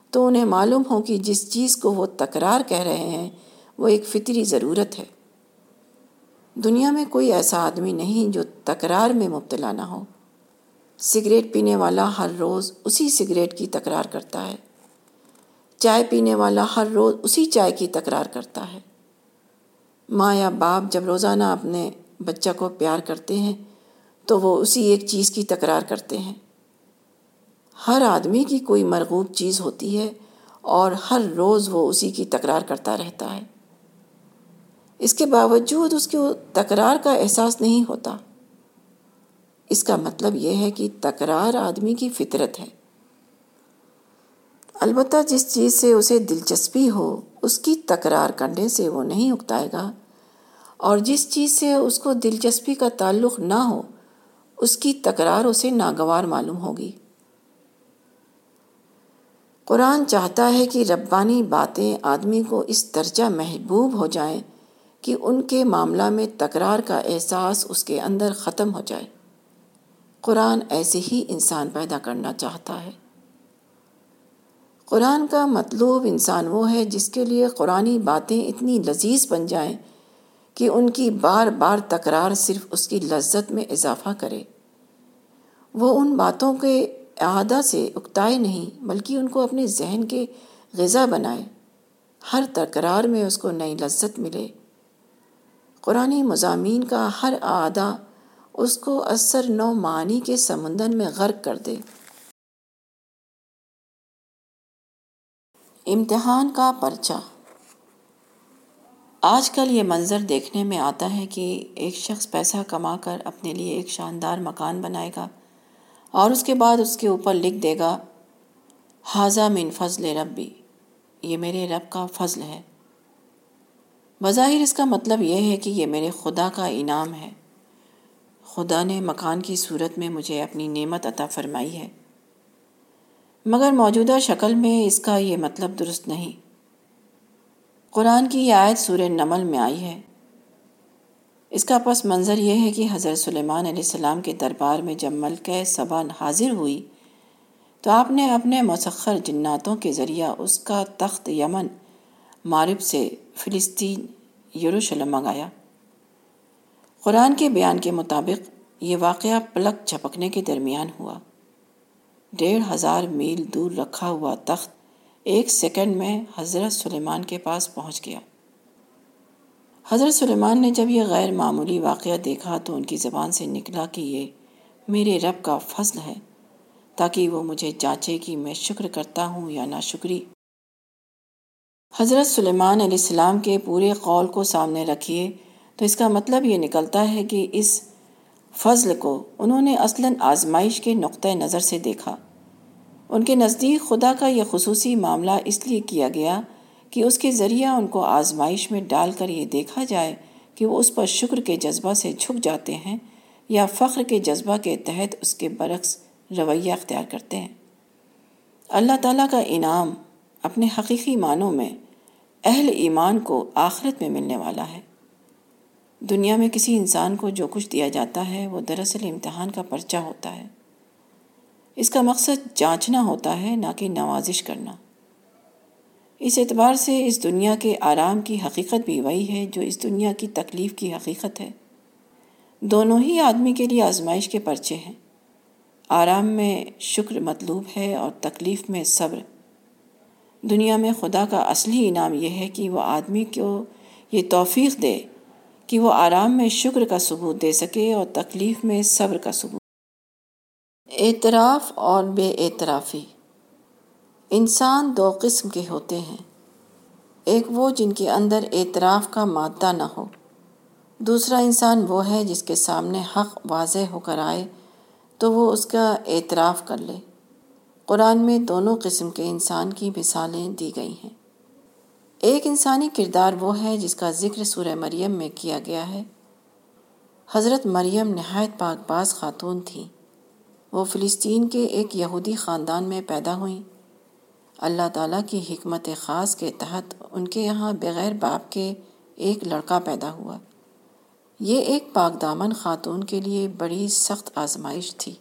[SPEAKER 1] تو انہیں معلوم ہو کہ جس چیز کو وہ تکرار کہہ رہے ہیں، وہ ایک فطری ضرورت ہے۔ دنیا میں کوئی ایسا آدمی نہیں جو تکرار میں مبتلا نہ ہو۔ سگریٹ پینے والا ہر روز اسی سگریٹ کی تکرار کرتا ہے۔ چائے پینے والا ہر روز اسی چائے کی تکرار کرتا ہے۔ ماں یا باپ جب روزانہ اپنے بچہ کو پیار کرتے ہیں، تو وہ اسی ایک چیز کی تکرار کرتے ہیں۔ ہر آدمی کی کوئی مرغوب چیز ہوتی ہے اور ہر روز وہ اسی کی تکرار کرتا رہتا ہے۔ اس کے باوجود اس کو تکرار کا احساس نہیں ہوتا۔ اس کا مطلب یہ ہے کہ تکرار آدمی کی فطرت ہے۔ البتہ جس چیز سے اسے دلچسپی ہو اس کی تکرار کرنے سے وہ نہیں اکتائے گا۔ اور جس چیز سے اس کو دلچسپی کا تعلق نہ ہو، اس کی تکرار اسے ناگوار معلوم ہوگی۔ قرآن چاہتا ہے کہ ربانی باتیں آدمی کو اس درجہ محبوب ہو جائیں کہ ان کے معاملہ میں تکرار کا احساس اس کے اندر ختم ہو جائے۔ قرآن ایسے ہی انسان پیدا کرنا چاہتا ہے۔ قرآن کا مطلوب انسان وہ ہے جس کے لیے قرآنی باتیں اتنی لذیذ بن جائیں کہ ان کی بار بار تکرار صرف اس کی لذت میں اضافہ کرے۔ وہ ان باتوں کے اعادہ سے اکتائے نہیں، بلکہ ان کو اپنے ذہن کے غذا بنائے۔ ہر تکرار میں اس کو نئی لذت ملے۔ قرآن مضامین کا ہر اعادہ اس کو اثر نو معنی کے سمندر میں غرق کر دے۔ امتحان کا پرچہ۔ آج کل یہ منظر دیکھنے میں آتا ہے کہ ایک شخص پیسہ کما کر اپنے لیے ایک شاندار مکان بنائے گا اور اس کے بعد اس کے اوپر لکھ دے گا، حاضہ من فضل ربی یہ میرے رب کا فضل ہے۔ بظاہر اس کا مطلب یہ ہے کہ یہ میرے خدا کا انعام ہے۔ خدا نے مکان کی صورت میں مجھے اپنی نعمت عطا فرمائی ہے۔ مگر موجودہ شکل میں اس کا یہ مطلب درست نہیں۔ قرآن کی یہ آیت سورہ نمل میں آئی ہے۔ اس کا پس منظر یہ ہے کہ حضرت سلیمان علیہ السلام کے دربار میں جب ملکہ صبا حاضر ہوئی تو آپ نے اپنے مسخر جناتوں کے ذریعہ اس کا تخت یمن مارب سے فلسطین یروشلم منگایا۔ قرآن کے بیان کے مطابق یہ واقعہ پلک جھپکنے کے درمیان ہوا۔ ڈیڑھ ہزار میل دور رکھا ہوا تخت ایک سیکنڈ میں حضرت سلیمان کے پاس پہنچ گیا۔ حضرت سلیمان نے جب یہ غیر معمولی واقعہ دیکھا تو ان کی زبان سے نکلا کہ یہ میرے رب کا فضل ہے، تاکہ وہ مجھے جانچے کہ میں شکر کرتا ہوں یا نہ شکری حضرت سلیمان علیہ السلام کے پورے قول کو سامنے رکھیے تو اس کا مطلب یہ نکلتا ہے کہ اس فضل کو انہوں نے اصلاً آزمائش کے نقطۂ نظر سے دیکھا۔ ان کے نزدیک خدا کا یہ خصوصی معاملہ اس لیے کیا گیا کہ اس کے ذریعہ ان کو آزمائش میں ڈال کر یہ دیکھا جائے کہ وہ اس پر شکر کے جذبہ سے جھک جاتے ہیں یا فخر کے جذبہ کے تحت اس کے برعکس رویہ اختیار کرتے ہیں۔ اللہ تعالیٰ کا انعام اپنے حقیقی معنوں میں اہل ایمان کو آخرت میں ملنے والا ہے۔ دنیا میں کسی انسان کو جو کچھ دیا جاتا ہے، وہ دراصل امتحان کا پرچہ ہوتا ہے۔ اس کا مقصد جانچنا ہوتا ہے، نہ کہ نوازش کرنا۔ اس اعتبار سے اس دنیا کے آرام کی حقیقت بھی وہی ہے جو اس دنیا کی تکلیف کی حقیقت ہے۔ دونوں ہی آدمی کے لیے آزمائش کے پرچے ہیں۔ آرام میں شکر مطلوب ہے اور تکلیف میں صبر۔ دنیا میں خدا کا اصلی انعام یہ ہے کہ وہ آدمی کو یہ توفیق دے کہ وہ آرام میں شکر کا ثبوت دے سکے اور تکلیف میں صبر کا ثبوت اعتراف اور بے اعترافی۔ انسان دو قسم کے ہوتے ہیں۔ ایک وہ جن کے اندر اعتراف کا مادہ نہ ہو۔ دوسرا انسان وہ ہے جس کے سامنے حق واضح ہو کر آئے تو وہ اس کا اعتراف کر لے۔ قرآن میں دونوں قسم کے انسان کی مثالیں دی گئی ہیں۔ ایک انسانی کردار وہ ہے جس کا ذکر سورہ مریم میں کیا گیا ہے۔ حضرت مریم نہایت پاک باز خاتون تھیں وہ فلسطین کے ایک یہودی خاندان میں پیدا ہوئیں۔ اللہ تعالیٰ کی حکمت خاص کے تحت ان کے یہاں بغیر باپ کے ایک لڑکا پیدا ہوا۔ یہ ایک پاک دامن خاتون کے لیے بڑی سخت آزمائش تھی۔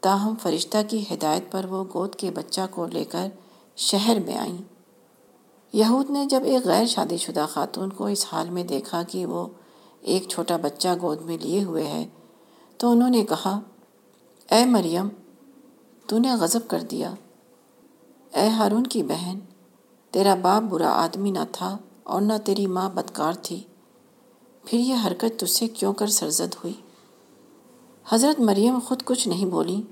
[SPEAKER 1] تاہم فرشتہ کی ہدایت پر وہ گود کے بچہ کو لے کر شہر میں آئیں۔ یہود نے جب ایک غیر شادی شدہ خاتون کو اس حال میں دیکھا کہ وہ ایک چھوٹا بچہ گود میں لیے ہوئے ہے، تو انہوں نے کہا، اے مریم، تو نے غضب کر دیا۔ اے ہارون کی بہن، تیرا باپ برا آدمی نہ تھا اور نہ تیری ماں بدکار تھی۔ پھر یہ حرکت تجھ سے کیوں کر سرزد ہوئی؟ حضرت مریم خود کچھ نہیں بولی۔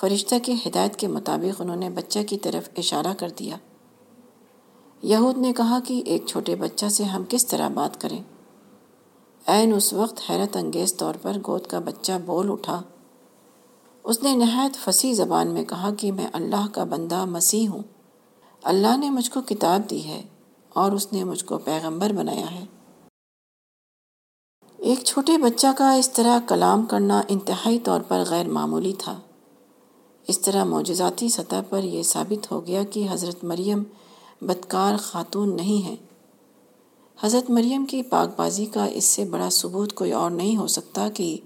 [SPEAKER 1] فرشتہ کی ہدایت کے مطابق انہوں نے بچہ کی طرف اشارہ کر دیا۔ یہود نے کہا کہ ایک چھوٹے بچہ سے ہم کس طرح بات کریں؟ عین اس وقت حیرت انگیز طور پر گود کا بچہ بول اٹھا۔ اس نے نہایت فصیح زبان میں کہا کہ میں اللہ کا بندہ مسیح ہوں۔ اللہ نے مجھ کو کتاب دی ہے اور اس نے مجھ کو پیغمبر بنایا ہے۔ ایک چھوٹے بچہ کا اس طرح کلام کرنا انتہائی طور پر غیر معمولی تھا۔ اس طرح معجزاتی سطح پر یہ ثابت ہو گیا کہ حضرت مریم بدکار خاتون نہیں ہے۔ حضرت مریم کی پاک بازی کا اس سے بڑا ثبوت کوئی اور نہیں ہو سکتا کہ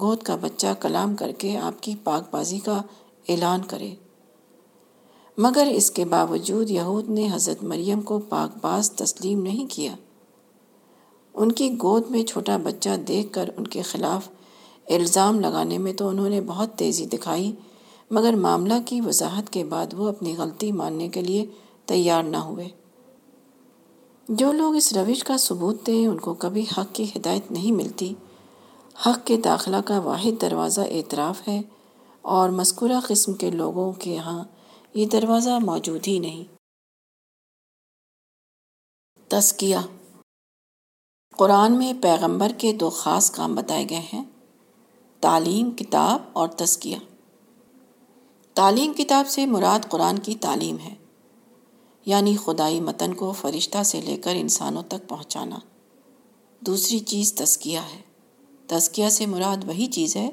[SPEAKER 1] گود کا بچہ کلام کر کے آپ کی پاک بازی کا اعلان کرے۔ مگر اس کے باوجود یہود نے حضرت مریم کو پاک باز تسلیم نہیں کیا۔ ان کی گود میں چھوٹا بچہ دیکھ کر ان کے خلاف الزام لگانے میں تو انہوں نے بہت تیزی دکھائی، مگر معاملہ کی وضاحت کے بعد وہ اپنی غلطی ماننے کے لیے تیار نہ ہوئے۔ جو لوگ اس روش کا ثبوت دیں، ان کو کبھی حق کی ہدایت نہیں ملتی۔ حق کے داخلہ کا واحد دروازہ اعتراف ہے اور مذکورہ قسم کے لوگوں کے ہاں یہ دروازہ موجود ہی نہیں۔ تسکیہ قرآن میں پیغمبر کے دو خاص کام بتائے گئے ہیں، تعلیم، کتاب اور تسکیہ تعلیم کتاب سے مراد قرآن کی تعلیم ہے۔ یعنی خدائی متن کو فرشتہ سے لے کر انسانوں تک پہنچانا۔ دوسری چیز تزکیہ ہے۔ تزکیہ سے مراد وہی چیز ہے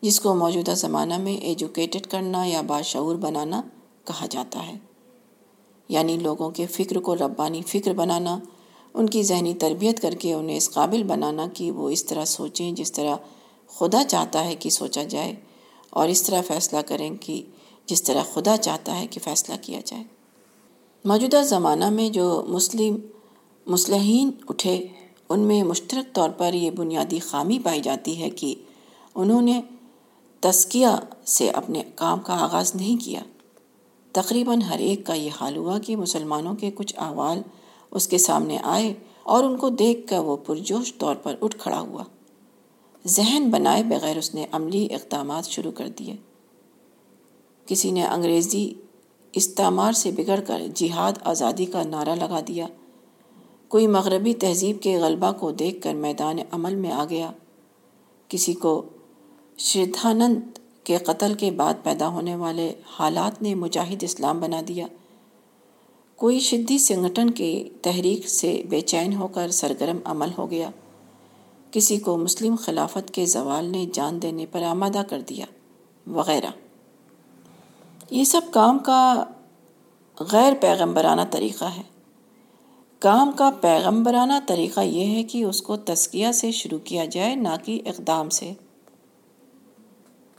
[SPEAKER 1] جس کو موجودہ زمانہ میں ایجوکیٹڈ کرنا یا باشعور بنانا کہا جاتا ہے۔ یعنی لوگوں کے فکر کو ربانی فکر بنانا، ان کی ذہنی تربیت کر کے انہیں اس قابل بنانا کہ وہ اس طرح سوچیں جس طرح خدا چاہتا ہے کہ سوچا جائے اور اس طرح فیصلہ کریں کہ جس طرح خدا چاہتا ہے کہ فیصلہ کیا جائے۔ موجودہ زمانہ میں جو مسلم، مسلحین اٹھے، ان میں مشترک طور پر یہ بنیادی خامی پائی جاتی ہے کہ انہوں نے تسکیہ سے اپنے کام کا آغاز نہیں کیا۔ تقریباً ہر ایک کا یہ حال ہوا کہ مسلمانوں کے کچھ احوال اس کے سامنے آئے اور ان کو دیکھ کر وہ پرجوش طور پر اٹھ کھڑا ہوا۔ ذہن بنائے بغیر اس نے عملی اقدامات شروع کر دیے۔ کسی نے انگریزی استعمار سے بگڑ کر جہاد آزادی کا نعرہ لگا دیا۔ کوئی مغربی تہذیب کے غلبہ کو دیکھ کر میدان عمل میں آ گیا۔ کسی کو شردھانند کے قتل کے بعد پیدا ہونے والے حالات نے مجاہد اسلام بنا دیا۔ کوئی شدی سنگھٹن کی تحریک سے بے چین ہو کر سرگرم عمل ہو گیا۔ کسی کو مسلم خلافت کے زوال نے جان دینے پر آمادہ کر دیا۔ وغیرہ۔ یہ سب کام کا غیر پیغمبرانہ طریقہ ہے۔ کام کا پیغمبرانہ طریقہ یہ ہے کہ اس کو تسکیہ سے شروع کیا جائے، نہ کہ اقدام سے۔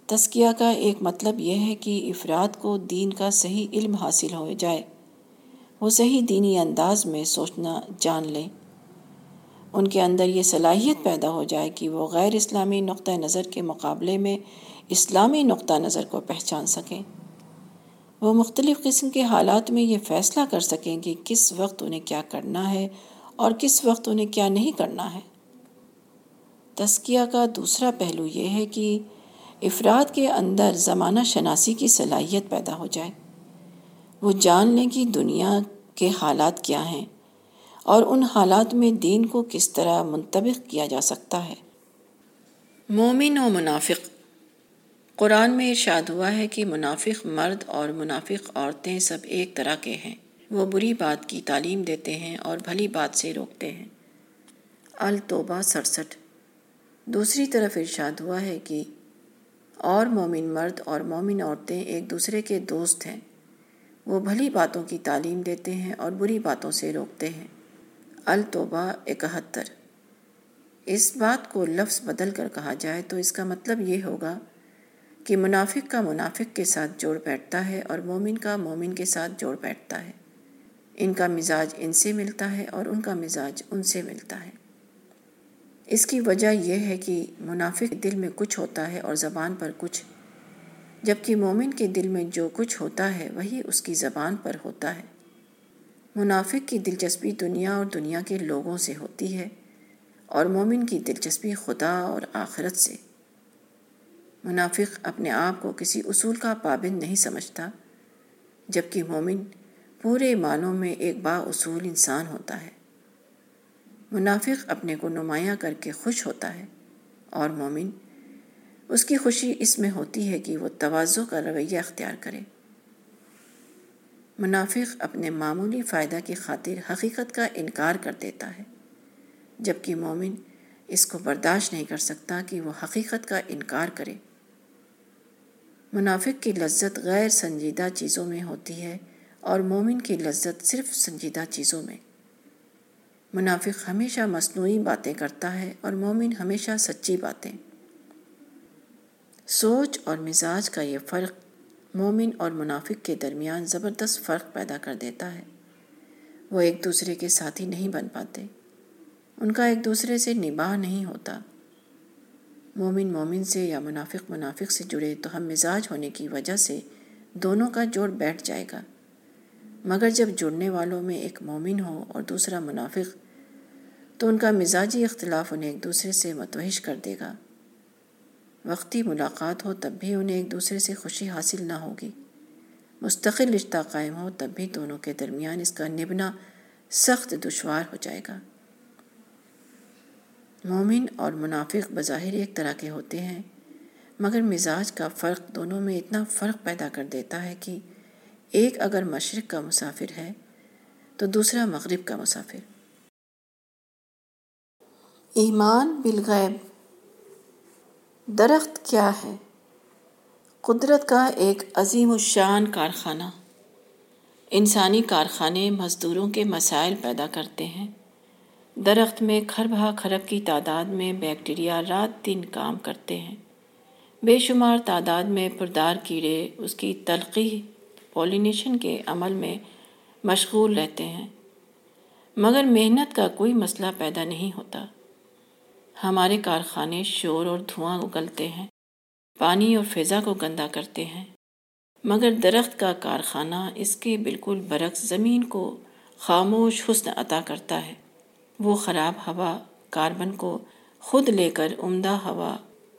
[SPEAKER 1] تسکیہ کا ایک مطلب یہ ہے کہ افراد کو دین کا صحیح علم حاصل ہو جائے۔ وہ صحیح دینی انداز میں سوچنا جان لیں۔ ان کے اندر یہ صلاحیت پیدا ہو جائے کہ وہ غیر اسلامی نقطۂ نظر کے مقابلے میں اسلامی نقطہ نظر کو پہچان سکیں۔ وہ مختلف قسم کے حالات میں یہ فیصلہ کر سکیں کہ کس وقت انہیں کیا کرنا ہے اور کس وقت انہیں کیا نہیں کرنا ہے۔ تسکیہ کا دوسرا پہلو یہ ہے کہ افراد کے اندر زمانہ شناسی کی صلاحیت پیدا ہو جائے۔ وہ جان لیں کہ دنیا کے حالات کیا ہیں اور ان حالات میں دین کو کس طرح منطبق کیا جا سکتا ہے۔ مومن و منافق قرآن میں ارشاد ہوا ہے کہ منافق مرد اور منافق عورتیں سب ایک طرح کے ہیں۔ وہ بری بات کی تعلیم دیتے ہیں اور بھلی بات سے روکتے ہیں۔ التوبہ سڑسٹھ۔ دوسری طرف ارشاد ہوا ہے کہ اور مومن مرد اور مومن عورتیں ایک دوسرے کے دوست ہیں۔ وہ بھلی باتوں کی تعلیم دیتے ہیں اور بری باتوں سے روکتے ہیں۔ التوبہ اکہتر۔ اس بات کو لفظ بدل کر کہا جائے تو اس کا مطلب یہ ہوگا کہ منافق کا منافق کے ساتھ جوڑ بیٹھتا ہے اور مومن کا مومن کے ساتھ جوڑ بیٹھتا ہے۔ ان کا مزاج ان سے ملتا ہے اور ان کا مزاج ان سے ملتا ہے۔ اس کی وجہ یہ ہے کہ منافق دل میں کچھ ہوتا ہے اور زبان پر کچھ، جبکہ مومن کے دل میں جو کچھ ہوتا ہے وہی اس کی زبان پر ہوتا ہے۔ منافق کی دلچسپی دنیا اور دنیا کے لوگوں سے ہوتی ہے اور مومن کی دلچسپی خدا اور آخرت سے۔ منافق اپنے آپ کو کسی اصول کا پابند نہیں سمجھتا، جبکہ مومن پورے معنوں میں ایک با اصول انسان ہوتا ہے۔ منافق اپنے کو نمایاں کر کے خوش ہوتا ہے اور مومن اس کی خوشی اس میں ہوتی ہے کہ وہ توازو کا رویہ اختیار کرے۔ منافق اپنے معمولی فائدہ کی خاطر حقیقت کا انکار کر دیتا ہے، جبکہ مومن اس کو برداشت نہیں کر سکتا کہ وہ حقیقت کا انکار کرے۔ منافق کی لذت غیر سنجیدہ چیزوں میں ہوتی ہے اور مومن کی لذت صرف سنجیدہ چیزوں میں۔ منافق ہمیشہ مصنوعی باتیں کرتا ہے اور مومن ہمیشہ سچی باتیں۔ سوچ اور مزاج کا یہ فرق مومن اور منافق کے درمیان زبردست فرق پیدا کر دیتا ہے۔ وہ ایک دوسرے کے ساتھی نہیں بن پاتے۔ ان کا ایک دوسرے سے نباہ نہیں ہوتا۔ مومن مومن سے یا منافق منافق سے جڑے تو ہم مزاج ہونے کی وجہ سے دونوں کا جوڑ بیٹھ جائے گا۔ مگر جب جڑنے والوں میں ایک مومن ہو اور دوسرا منافق، تو ان کا مزاجی اختلاف انہیں ایک دوسرے سے متوحش کر دے گا۔ وقتی ملاقات ہو تب بھی انہیں ایک دوسرے سے خوشی حاصل نہ ہوگی۔ مستقل رشتہ قائم ہو تب بھی دونوں کے درمیان اس کا نبنا سخت دشوار ہو جائے گا۔ مومن اور منافق بظاہر ایک طرح کے ہوتے ہیں، مگر مزاج کا فرق دونوں میں اتنا فرق پیدا کر دیتا ہے کہ ایک اگر مشرق کا مسافر ہے تو دوسرا مغرب کا مسافر۔ ایمان بالغیب۔ درخت کیا ہے؟ قدرت کا ایک عظیم الشان کارخانہ۔ انسانی کارخانے مزدوروں کے مسائل پیدا کرتے ہیں۔ درخت میں کھربہ کھرب کی تعداد میں بیکٹیریا رات دن کام کرتے ہیں۔ بے شمار تعداد میں پردار کیڑے اس کی تلقی پولینیشن کے عمل میں مشغول رہتے ہیں۔ مگر محنت کا کوئی مسئلہ پیدا نہیں ہوتا۔ ہمارے کارخانے شور اور دھواں اگلتے ہیں، پانی اور فضا کو گندا کرتے ہیں۔ مگر درخت کا کارخانہ اس کے بالکل برعکس زمین کو خاموش حسن عطا کرتا ہے۔ وہ خراب ہوا کاربن کو خود لے کر عمدہ ہوا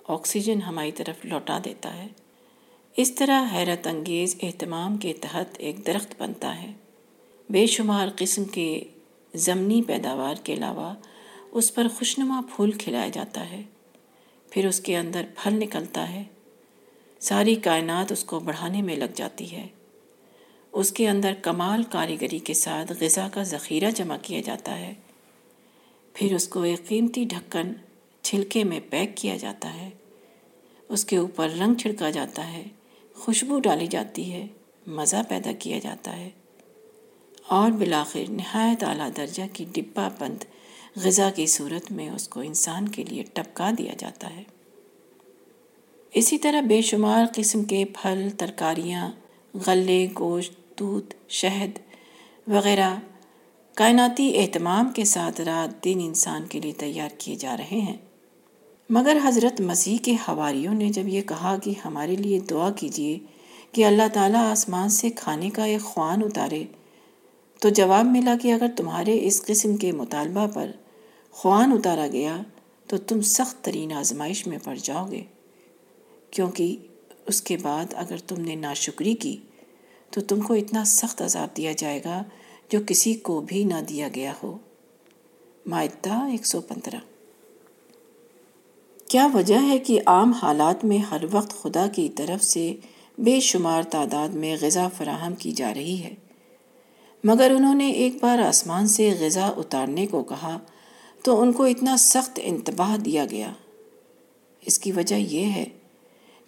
[SPEAKER 1] آکسیجن ہماری طرف لوٹا دیتا ہے۔ اس طرح حیرت انگیز اہتمام کے تحت ایک درخت بنتا ہے۔ بے شمار قسم کے ضمنی پیداوار کے علاوہ اس پر خوشنما پھول کھلایا جاتا ہے۔ پھر اس کے اندر پھل نکلتا ہے۔ ساری کائنات اس کو بڑھانے میں لگ جاتی ہے۔ اس کے اندر کمال کاریگری کے ساتھ غذا کا ذخیرہ جمع کیا جاتا ہے۔ پھر اس کو ایک قیمتی ڈھکن چھلکے میں پیک کیا جاتا ہے۔ اس کے اوپر رنگ چھڑکا جاتا ہے، خوشبو ڈالی جاتی ہے، مزہ پیدا کیا جاتا ہے۔ اور بلاخر نہایت اعلیٰ درجہ کی ڈبہ بند غذا کی صورت میں اس کو انسان کے لیے ٹپکا دیا جاتا ہے۔ اسی طرح بے شمار قسم کے پھل، ترکاریاں، غلے، گوشت، دودھ، شہد وغیرہ کائناتی اہتمام کے ساتھ رات دن انسان کے لیے تیار کیے جا رہے ہیں۔ مگر حضرت مسیح کے حواریوں نے جب یہ کہا کہ ہمارے لیے دعا کیجیے کہ اللہ تعالیٰ آسمان سے کھانے کا ایک خوان اتارے، تو جواب ملا کہ اگر تمہارے اس قسم کے مطالبہ پر خوان اتارا گیا تو تم سخت ترین آزمائش میں پڑ جاؤ گے۔ کیونکہ اس کے بعد اگر تم نے ناشکری کی تو تم کو اتنا سخت عذاب دیا جائے گا جو کسی کو بھی نہ دیا گیا ہو۔ معدہ ایک سو پندرہ۔ کیا وجہ ہے کہ عام حالات میں ہر وقت خدا کی طرف سے بے شمار تعداد میں غذا فراہم کی جا رہی ہے؟ مگر انہوں نے ایک بار آسمان سے غذا اتارنے کو کہا تو ان کو اتنا سخت انتباہ دیا گیا۔ اس کی وجہ یہ ہے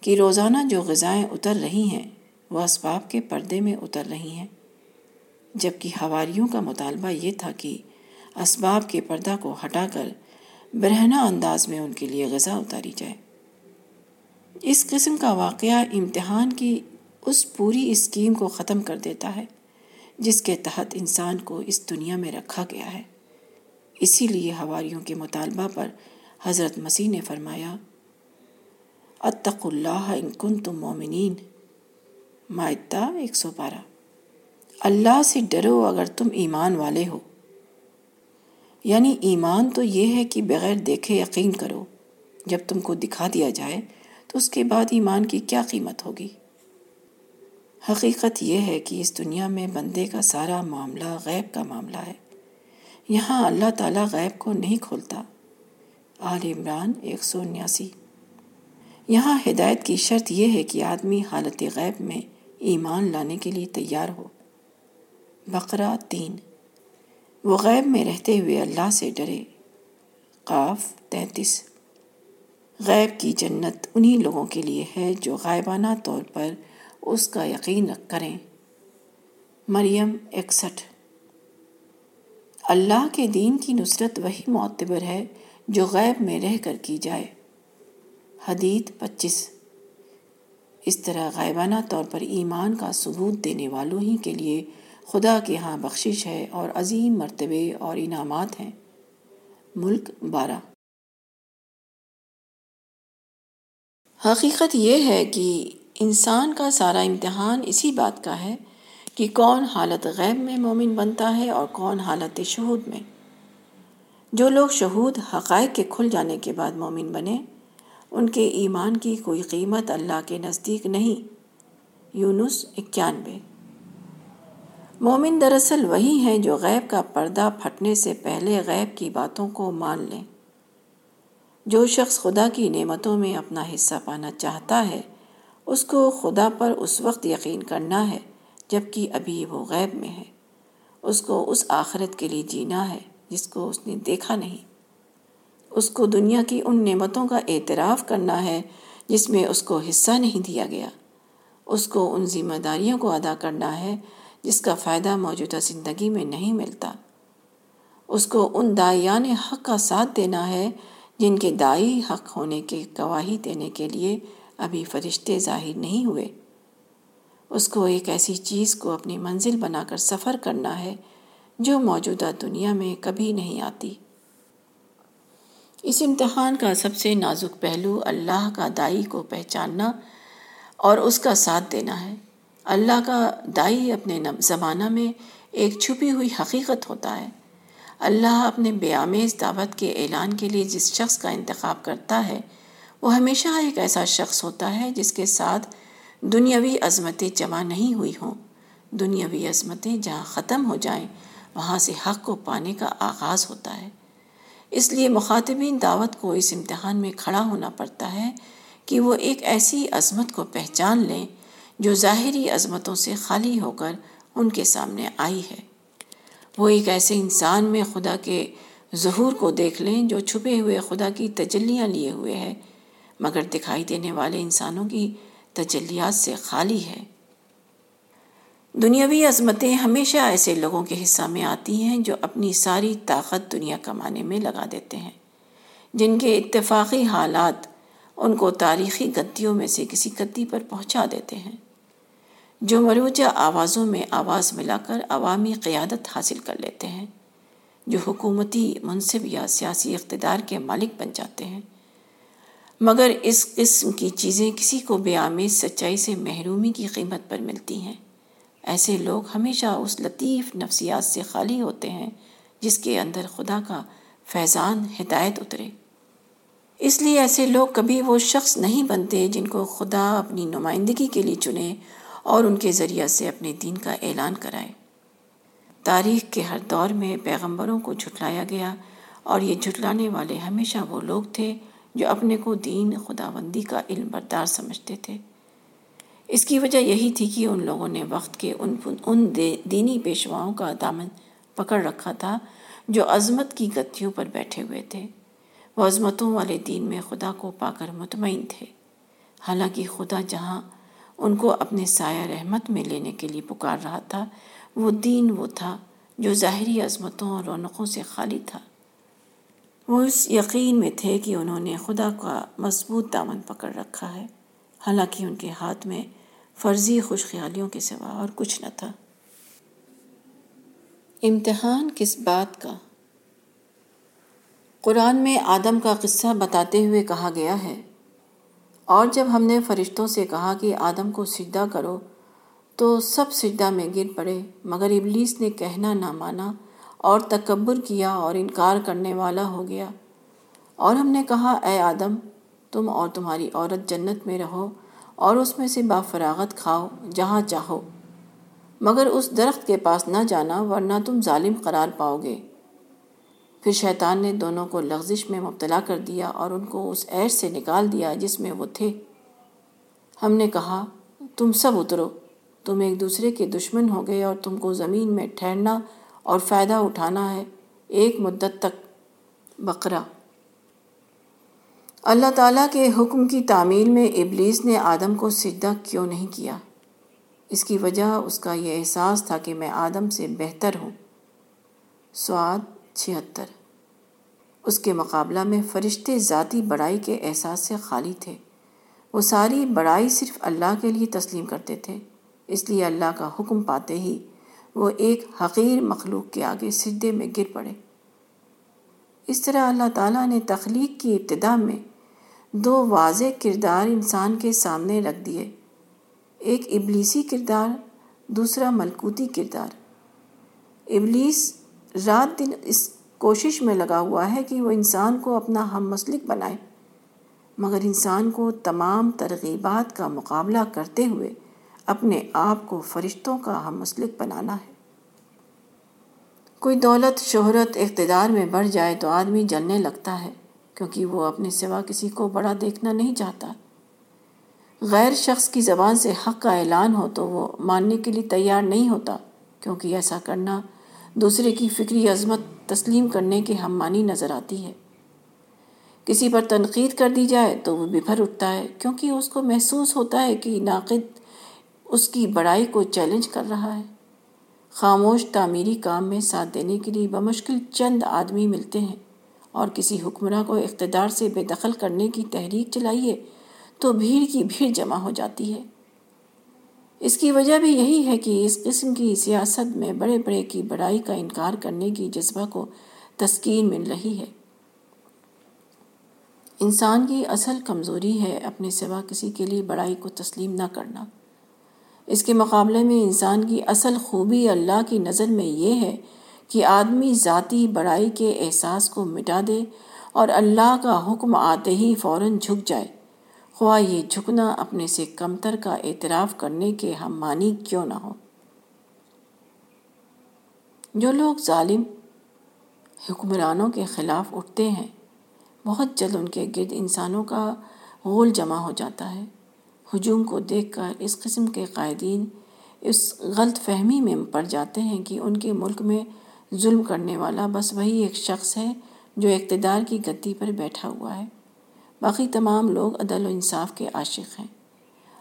[SPEAKER 1] کہ روزانہ جو غذائیں اتر رہی ہیں وہ اسباب کے پردے میں اتر رہی ہیں۔ جبکہ ہواریوں کا مطالبہ یہ تھا کہ اسباب کے پردہ کو ہٹا کر برہنہ انداز میں ان کے لیے غذا اتاری جائے۔ اس قسم کا واقعہ امتحان کی اس پوری اسکیم کو ختم کر دیتا ہے، جس کے تحت انسان کو اس دنیا میں رکھا گیا ہے۔ اسی لیے ہواریوں کے مطالبہ پر حضرت مسیح نے فرمایا اتق اللہ ان کن تم مومنین معدہ ایک سو بارہ۔ اللہ سے ڈرو اگر تم ایمان والے ہو۔ یعنی ایمان تو یہ ہے کہ بغیر دیکھے یقین کرو، جب تم کو دکھا دیا جائے تو اس کے بعد ایمان کی کیا قیمت ہوگی۔ حقیقت یہ ہے کہ اس دنیا میں بندے کا سارا معاملہ غیب کا معاملہ ہے۔ یہاں اللہ تعالیٰ غیب کو نہیں کھولتا۔ آل عمران ایک سو انیاسی۔ یہاں ہدایت کی شرط یہ ہے کہ آدمی حالت غیب میں ایمان لانے کے لیے تیار ہو۔ بقرہ تین۔ وہ غیب میں رہتے ہوئے اللہ سے ڈرے۔ قاف تینتیس۔ غیب کی جنت انہی لوگوں کے لیے ہے جو غائبانہ طور پر اس کا یقین رکھ کریں۔ مریم اکسٹھ۔ اللہ کے دین کی نصرت وہی معتبر ہے جو غیب میں رہ کر کی جائے۔ حدید پچیس۔ اس طرح غائبانہ طور پر ایمان کا ثبوت دینے والوں ہی کے لیے خدا کے ہاں بخشش ہے اور عظیم مرتبے اور انعامات ہیں۔ ملک بارہ۔ حقیقت یہ ہے کہ انسان کا سارا امتحان اسی بات کا ہے کہ کون حالت غیب میں مومن بنتا ہے اور کون حالت شہود میں۔ جو لوگ شہود حقائق کے کھل جانے کے بعد مومن بنے، ان کے ایمان کی کوئی قیمت اللہ کے نزدیک نہیں۔ یونس اکیانوے۔ مومن دراصل وہی ہیں جو غیب کا پردہ پھٹنے سے پہلے غیب کی باتوں کو مان لیں۔ جو شخص خدا کی نعمتوں میں اپنا حصہ پانا چاہتا ہے، اس کو خدا پر اس وقت یقین کرنا ہے جبکہ ابھی وہ غیب میں ہے۔ اس کو اس آخرت کے لیے جینا ہے جس کو اس نے دیکھا نہیں۔ اس کو دنیا کی ان نعمتوں کا اعتراف کرنا ہے جس میں اس کو حصہ نہیں دیا گیا۔ اس کو ان ذمہ داریوں کو ادا کرنا ہے جس کا فائدہ موجودہ زندگی میں نہیں ملتا۔ اس کو ان دائیان حق کا ساتھ دینا ہے جن کے دائی حق ہونے کے گواہی دینے کے لیے ابھی فرشتے ظاہر نہیں ہوئے۔ اس کو ایک ایسی چیز کو اپنی منزل بنا کر سفر کرنا ہے جو موجودہ دنیا میں کبھی نہیں آتی۔ اس امتحان کا سب سے نازک پہلو اللہ کا دائی کو پہچاننا اور اس کا ساتھ دینا ہے۔ اللہ کا دائی اپنے زمانہ میں ایک چھپی ہوئی حقیقت ہوتا ہے۔ اللہ اپنے بے آمیز دعوت کے اعلان کے لیے جس شخص کا انتخاب کرتا ہے، وہ ہمیشہ ایک ایسا شخص ہوتا ہے جس کے ساتھ دنیاوی عظمتیں جمع نہیں ہوئی ہوں۔ دنیاوی عظمتیں جہاں ختم ہو جائیں، وہاں سے حق کو پانے کا آغاز ہوتا ہے۔ اس لیے مخاطبین دعوت کو اس امتحان میں کھڑا ہونا پڑتا ہے کہ وہ ایک ایسی عظمت کو پہچان لیں جو ظاہری عظمتوں سے خالی ہو کر ان کے سامنے آئی ہے۔ وہ ایک ایسے انسان میں خدا کے ظہور کو دیکھ لیں جو چھپے ہوئے خدا کی تجلیاں لیے ہوئے ہے، مگر دکھائی دینے والے انسانوں کی تجلیات سے خالی ہے۔ دنیاوی عظمتیں ہمیشہ ایسے لوگوں کے حصہ میں آتی ہیں جو اپنی ساری طاقت دنیا کمانے میں لگا دیتے ہیں۔ جن کے اتفاقی حالات ان کو تاریخی گدیوں میں سے کسی گدی پر پہنچا دیتے ہیں۔ جو مروجہ آوازوں میں آواز ملا کر عوامی قیادت حاصل کر لیتے ہیں، جو حکومتی منصب یا سیاسی اقتدار کے مالک بن جاتے ہیں۔ مگر اس قسم کی چیزیں کسی کو بے آمیز سچائی سے محرومی کی قیمت پر ملتی ہیں۔ ایسے لوگ ہمیشہ اس لطیف نفسیات سے خالی ہوتے ہیں، جس کے اندر خدا کا فیضان ہدایت اترے۔ اس لیے ایسے لوگ کبھی وہ شخص نہیں بنتے جن کو خدا اپنی نمائندگی کے لیے چنے اور ان کے ذریعہ سے اپنے دین کا اعلان کرائے۔ تاریخ کے ہر دور میں پیغمبروں کو جھٹلایا گیا اور یہ جھٹلانے والے ہمیشہ وہ لوگ تھے جو اپنے کو دین خداوندی کا علم بردار سمجھتے تھے۔ اس کی وجہ یہی تھی کہ ان لوگوں نے وقت کے ان ان دینی پیشواؤں کا دامن پکڑ رکھا تھا جو عظمت کی گتھیوں پر بیٹھے ہوئے تھے۔ وہ عظمتوں والے دین میں خدا کو پا کر مطمئن تھے۔ حالانکہ خدا جہاں ان کو اپنے سایہ رحمت میں لینے کے لیے پکار رہا تھا۔ وہ دین وہ تھا جو ظاہری عظمتوں اور رونقوں سے خالی تھا۔ وہ اس یقین میں تھے کہ انہوں نے خدا کا مضبوط دامن پکڑ رکھا ہے۔ حالانکہ ان کے ہاتھ میں فرضی خوش خیالیوں کے سوا اور کچھ نہ تھا۔ امتحان کس بات کا؟ قرآن میں آدم کا قصہ بتاتے ہوئے کہا گیا ہے اور جب ہم نے فرشتوں سے کہا کہ آدم کو سجدہ کرو، تو سب سجدہ میں گر پڑے، مگر ابلیس نے کہنا نہ مانا اور تکبر کیا اور انکار کرنے والا ہو گیا۔ اور ہم نے کہا، اے آدم، تم اور تمہاری عورت جنت میں رہو اور اس میں سے بافراغت کھاؤ جہاں چاہو، مگر اس درخت کے پاس نہ جانا، ورنہ تم ظالم قرار پاؤ گے۔ پھر شیطان نے دونوں کو لغزش میں مبتلا کر دیا اور ان کو اس عیش سے نکال دیا جس میں وہ تھے۔ ہم نے کہا، تم سب اترو۔ تم ایک دوسرے کے دشمن ہو گئے اور تم کو زمین میں ٹھہرنا اور فائدہ اٹھانا ہے ایک مدت تک۔ بقرہ۔ اللہ تعالیٰ کے حکم کی تعمیل میں ابلیس نے آدم کو سجدہ کیوں نہیں کیا؟ اس کی وجہ اس کا یہ احساس تھا کہ میں آدم سے بہتر ہوں۔ سواد۔ چھہتر۔ اس کے مقابلہ میں فرشتے ذاتی بڑائی کے احساس سے خالی تھے۔ وہ ساری بڑائی صرف اللہ کے لیے تسلیم کرتے تھے۔ اس لیے اللہ کا حکم پاتے ہی وہ ایک حقیر مخلوق کے آگے سجدے میں گر پڑے۔ اس طرح اللہ تعالیٰ نے تخلیق کی ابتدا میں دو واضح کردار انسان کے سامنے رکھ دیے۔ ایک ابلیسی کردار، دوسرا ملکوتی کردار۔ ابلیس رات دن اس کوشش میں لگا ہوا ہے کہ وہ انسان کو اپنا ہم مسلک بنائے۔ مگر انسان کو تمام ترغیبات کا مقابلہ کرتے ہوئے اپنے آپ کو فرشتوں کا ہم مسلک بنانا ہے۔ کوئی دولت، شہرت، اقتدار میں بڑھ جائے تو آدمی جلنے لگتا ہے، کیونکہ وہ اپنے سوا کسی کو بڑا دیکھنا نہیں چاہتا۔ غیر شخص کی زبان سے حق کا اعلان ہو تو وہ ماننے کے لیے تیار نہیں ہوتا، کیونکہ ایسا کرنا دوسرے کی فکری عظمت تسلیم کرنے کے ہم مانی نظر آتی ہے۔ کسی پر تنقید کر دی جائے تو وہ بفر اٹھتا ہے، کیونکہ اس کو محسوس ہوتا ہے کہ ناقد اس کی بڑائی کو چیلنج کر رہا ہے۔ خاموش، تعمیری کام میں ساتھ دینے کے لیے بمشکل چند آدمی ملتے ہیں اور کسی حکمراں کو اقتدار سے بے دخل کرنے کی تحریک چلائیے تو بھیڑ کی بھیڑ جمع ہو جاتی ہے۔ اس کی وجہ بھی یہی ہے کہ اس قسم کی سیاست میں بڑے بڑے کی بڑائی کا انکار کرنے کی جذبہ کو تسکین مل رہی ہے۔ انسان کی اصل کمزوری ہے اپنے سوا کسی کے لیے بڑائی کو تسلیم نہ کرنا۔ اس کے مقابلے میں انسان کی اصل خوبی اللہ کی نظر میں یہ ہے کہ آدمی ذاتی بڑائی کے احساس کو مٹا دے اور اللہ کا حکم آتے ہی فوراً جھک جائے۔ خواہ یہ جھکنا اپنے سے کمتر کا اعتراف کرنے کے ہم مانی کیوں نہ ہو۔ جو لوگ ظالم، حکمرانوں کے خلاف اٹھتے ہیں، بہت جلد ان کے گرد انسانوں کا غول جمع ہو جاتا ہے۔ ہجوم کو دیکھ کر اس قسم کے قائدین اس غلط فہمی میں پڑ جاتے ہیں کہ ان کے ملک میں ظلم کرنے والا بس وہی ایک شخص ہے جو اقتدار کی گدی پر بیٹھا ہوا ہے۔ باقی تمام لوگ عدل و انصاف کے عاشق ہیں۔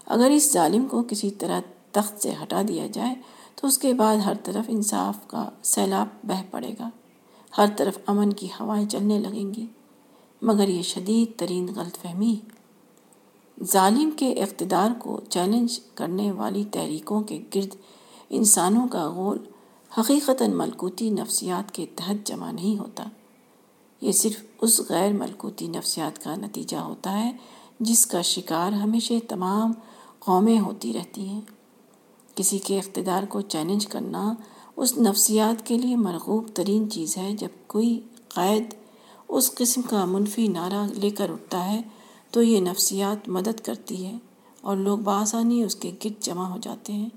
[SPEAKER 1] اگر اس ظالم کو کسی طرح تخت سے ہٹا دیا جائے، تو اس کے بعد ہر طرف انصاف کا سیلاب بہہ پڑے گا۔ ہر طرف امن کی ہوائیں چلنے لگیں گی۔ مگر یہ شدید ترین غلط فہمی۔ ظالم کے اقتدار کو چیلنج کرنے والی تحریکوں کے گرد انسانوں کا غول حقیقتاً ملکوتی نفسیات کے تحت جمع نہیں ہوتا۔ یہ صرف اس غیر ملکوتی نفسیات کا نتیجہ ہوتا ہے جس کا شکار ہمیشہ تمام قومیں ہوتی رہتی ہیں۔ کسی کے اقتدار کو چیلنج کرنا اس نفسیات کے لیے مرغوب ترین چیز ہے۔ جب کوئی قائد اس قسم کا منفی نعرہ لے کر اٹھتا ہے تو یہ نفسیات مدد کرتی ہے اور لوگ بآسانی اس کے گرد جمع ہو جاتے ہیں۔